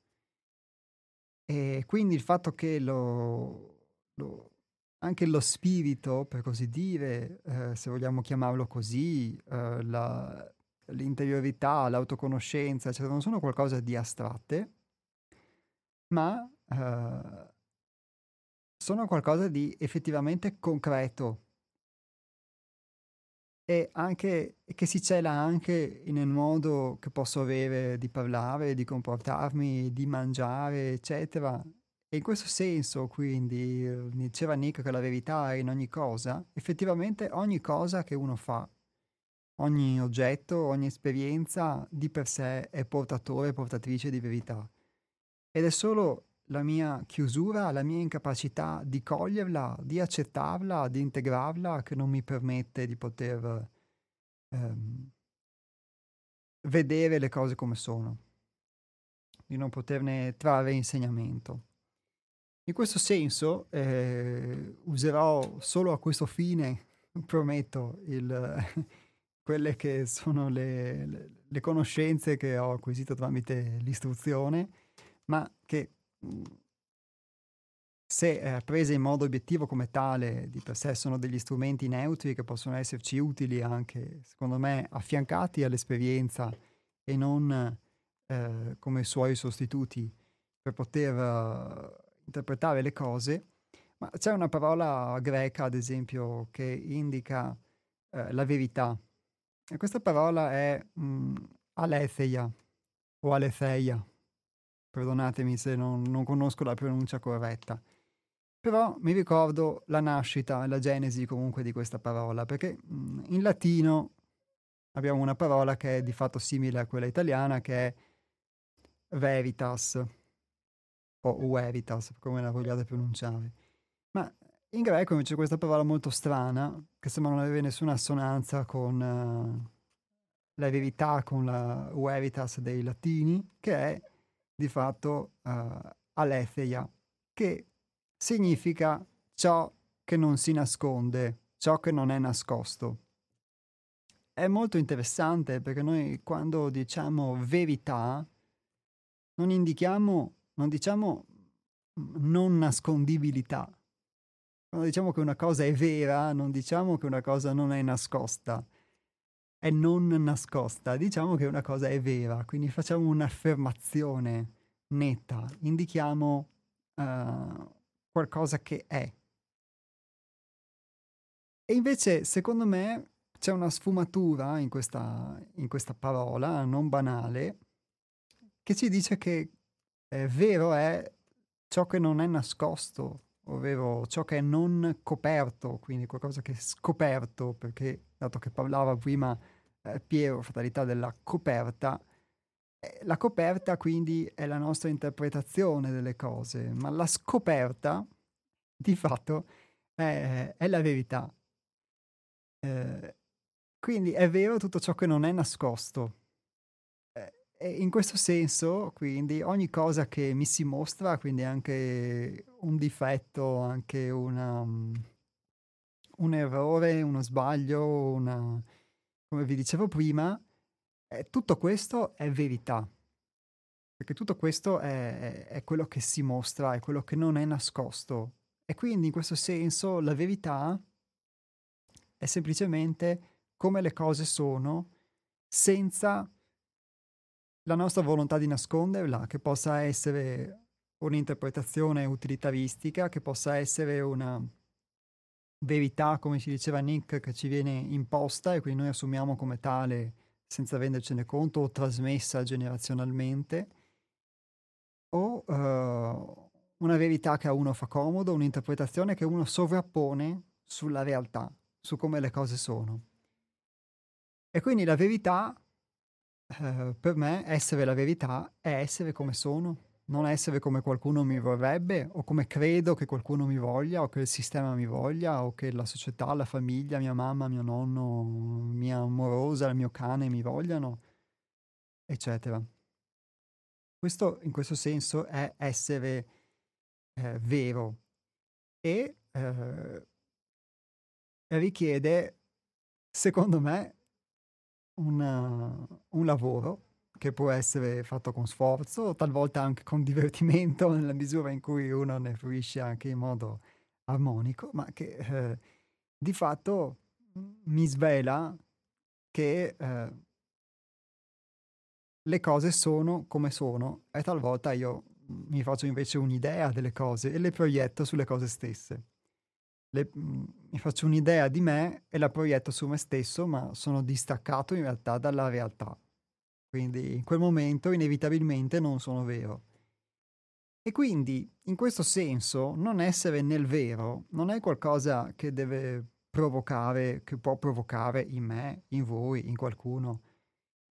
E quindi il fatto che lo, lo, anche lo spirito, per così dire, eh, se vogliamo chiamarlo così, eh, la, l'interiorità, l'autoconoscenza, cioè non sono qualcosa di astratte, ma eh, sono qualcosa di effettivamente concreto e anche, che si cela anche nel modo che posso avere di parlare, di comportarmi, di mangiare, eccetera. E in questo senso, quindi, diceva Nick che la verità è in ogni cosa, effettivamente ogni cosa che uno fa, ogni oggetto, ogni esperienza di per sé è portatore, portatrice di verità. Ed è solo la mia chiusura, la mia incapacità di coglierla, di accettarla, di integrarla, che non mi permette di poter ehm, vedere le cose come sono, di non poterne trarre insegnamento. In questo senso eh, userò solo a questo fine, prometto, il, quelle che sono le, le, le conoscenze che ho acquisito tramite l'istruzione, ma che se eh, prese in modo obiettivo come tale, di per sé sono degli strumenti neutri che possono esserci utili anche, secondo me, affiancati all'esperienza e non eh, come suoi sostituti per poter uh, interpretare le cose. Ma c'è una parola greca, ad esempio, che indica uh, la verità. E questa parola è mh, aletheia o aletheia, perdonatemi se non, non conosco la pronuncia corretta. Però mi ricordo la nascita, la genesi comunque di questa parola, perché in latino abbiamo una parola che è di fatto simile a quella italiana, che è veritas, o veritas, come la vogliate pronunciare. Ma in greco invece questa parola molto strana, che sembra non avere nessuna assonanza con uh, la verità, con la veritas dei latini, che è di fatto uh, aletheia, che significa ciò che non si nasconde, ciò che non è nascosto. È molto interessante perché noi quando diciamo verità non indichiamo, non diciamo non nascondibilità. Quando diciamo che una cosa è vera, non diciamo che una cosa non è nascosta è non nascosta, diciamo che una cosa è vera, quindi facciamo un'affermazione netta, indichiamo uh, qualcosa che è. E invece, secondo me, c'è una sfumatura in questa, in questa parola non banale che ci dice che è vero è ciò che non è nascosto, ovvero ciò che è non coperto, quindi qualcosa che è scoperto, perché dato che parlava prima eh, Piero, fatalità della coperta, eh, la coperta quindi è la nostra interpretazione delle cose, ma la scoperta di fatto è, è la verità. Eh, quindi è vero tutto ciò che non è nascosto. E in questo senso, quindi, ogni cosa che mi si mostra, quindi anche un difetto, anche una, um, un errore, uno sbaglio, una, come vi dicevo prima, eh, tutto questo è verità. Perché tutto questo è, è, quello che si mostra, è quello che non è nascosto. E quindi in questo senso la verità è semplicemente come le cose sono senza la nostra volontà di nasconderla, che possa essere un'interpretazione utilitaristica, che possa essere una verità, come ci diceva Nick, che ci viene imposta e quindi noi assumiamo come tale senza rendercene conto o trasmessa generazionalmente, o uh, una verità che a uno fa comodo, un'interpretazione che uno sovrappone sulla realtà, su come le cose sono. E quindi la verità eh, per me essere la verità è essere come sono, non essere come qualcuno mi vorrebbe o come credo che qualcuno mi voglia o che il sistema mi voglia o che la società, la famiglia, mia mamma, mio nonno, mia amorosa, il mio cane mi vogliano, eccetera. Questo in questo senso è essere eh, vero e eh, richiede, secondo me, una, un lavoro che può essere fatto con sforzo, talvolta anche con divertimento, nella misura in cui uno ne fruisce anche in modo armonico, ma che eh, di fatto mi svela che eh, le cose sono come sono e talvolta io mi faccio invece un'idea delle cose e le proietto sulle cose stesse. Le, mi faccio un'idea di me e la proietto su me stesso, ma sono distaccato in realtà dalla realtà. Quindi in quel momento inevitabilmente non sono vero. E quindi, in questo senso, non essere nel vero non è qualcosa che deve provocare, che può provocare in me, in voi, in qualcuno,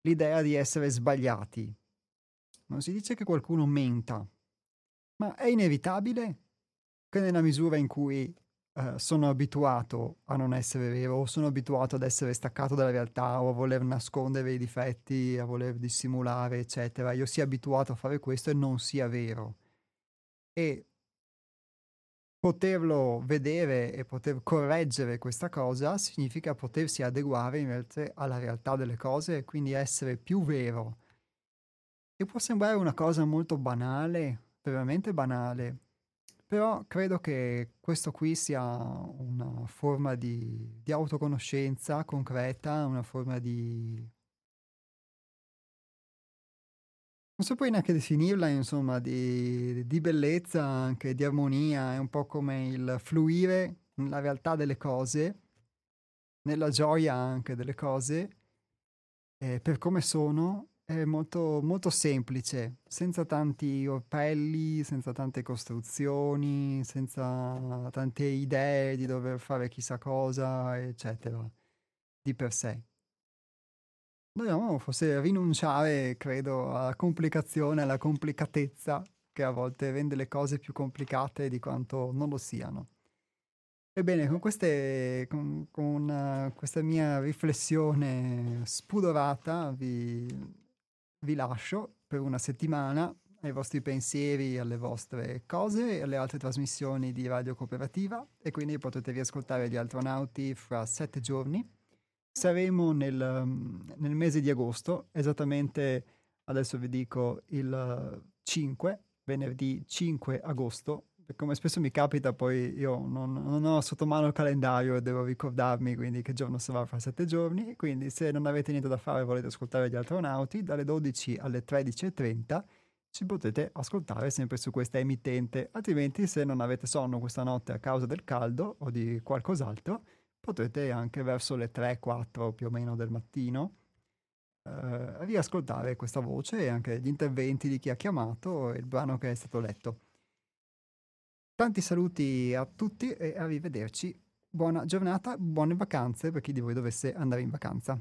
l'idea di essere sbagliati. Non si dice che qualcuno menta, ma è inevitabile che nella misura in cui uh, sono abituato a non essere vero o sono abituato ad essere staccato dalla realtà o a voler nascondere i difetti, a voler dissimulare, eccetera, io sia abituato a fare questo e non sia vero. E poterlo vedere e poter correggere questa cosa significa potersi adeguare invece alla realtà delle cose e quindi essere più vero. E può sembrare una cosa molto banale, veramente banale, però credo che questo qui sia una forma di, di autoconoscenza concreta, una forma di Non saprei neanche definirla, insomma, di, di bellezza, anche di armonia, è un po' come il fluire nella realtà delle cose, nella gioia anche delle cose, eh, per come sono, è molto, molto semplice, senza tanti orpelli, senza tante costruzioni, senza tante idee di dover fare chissà cosa, eccetera, di per sé. Dobbiamo forse rinunciare, credo, alla complicazione, alla complicatezza che a volte rende le cose più complicate di quanto non lo siano. Ebbene, con, queste, con, con uh, questa mia riflessione spudorata vi, vi lascio per una settimana ai vostri pensieri, alle vostre cose e alle altre trasmissioni di Radio Cooperativa e quindi potete riascoltare gli astronauti fra sette giorni saremo nel, nel, mese di agosto, esattamente adesso vi dico il 5, venerdì 5 agosto. Come spesso mi capita, poi io non, non ho sotto mano il calendario e devo ricordarmi quindi che giorno sarà fra sette giorni. Quindi, se non avete niente da fare e volete ascoltare gli astronauti, dalle 12 alle 13.30 ci potete ascoltare sempre su questa emittente. Altrimenti, se non avete sonno questa notte a causa del caldo o di qualcos'altro, potete anche verso le 3-4 più o meno del mattino eh, riascoltare questa voce e anche gli interventi di chi ha chiamato e il brano che è stato letto. Tanti saluti a tutti e arrivederci. Buona giornata, buone vacanze per chi di voi dovesse andare in vacanza.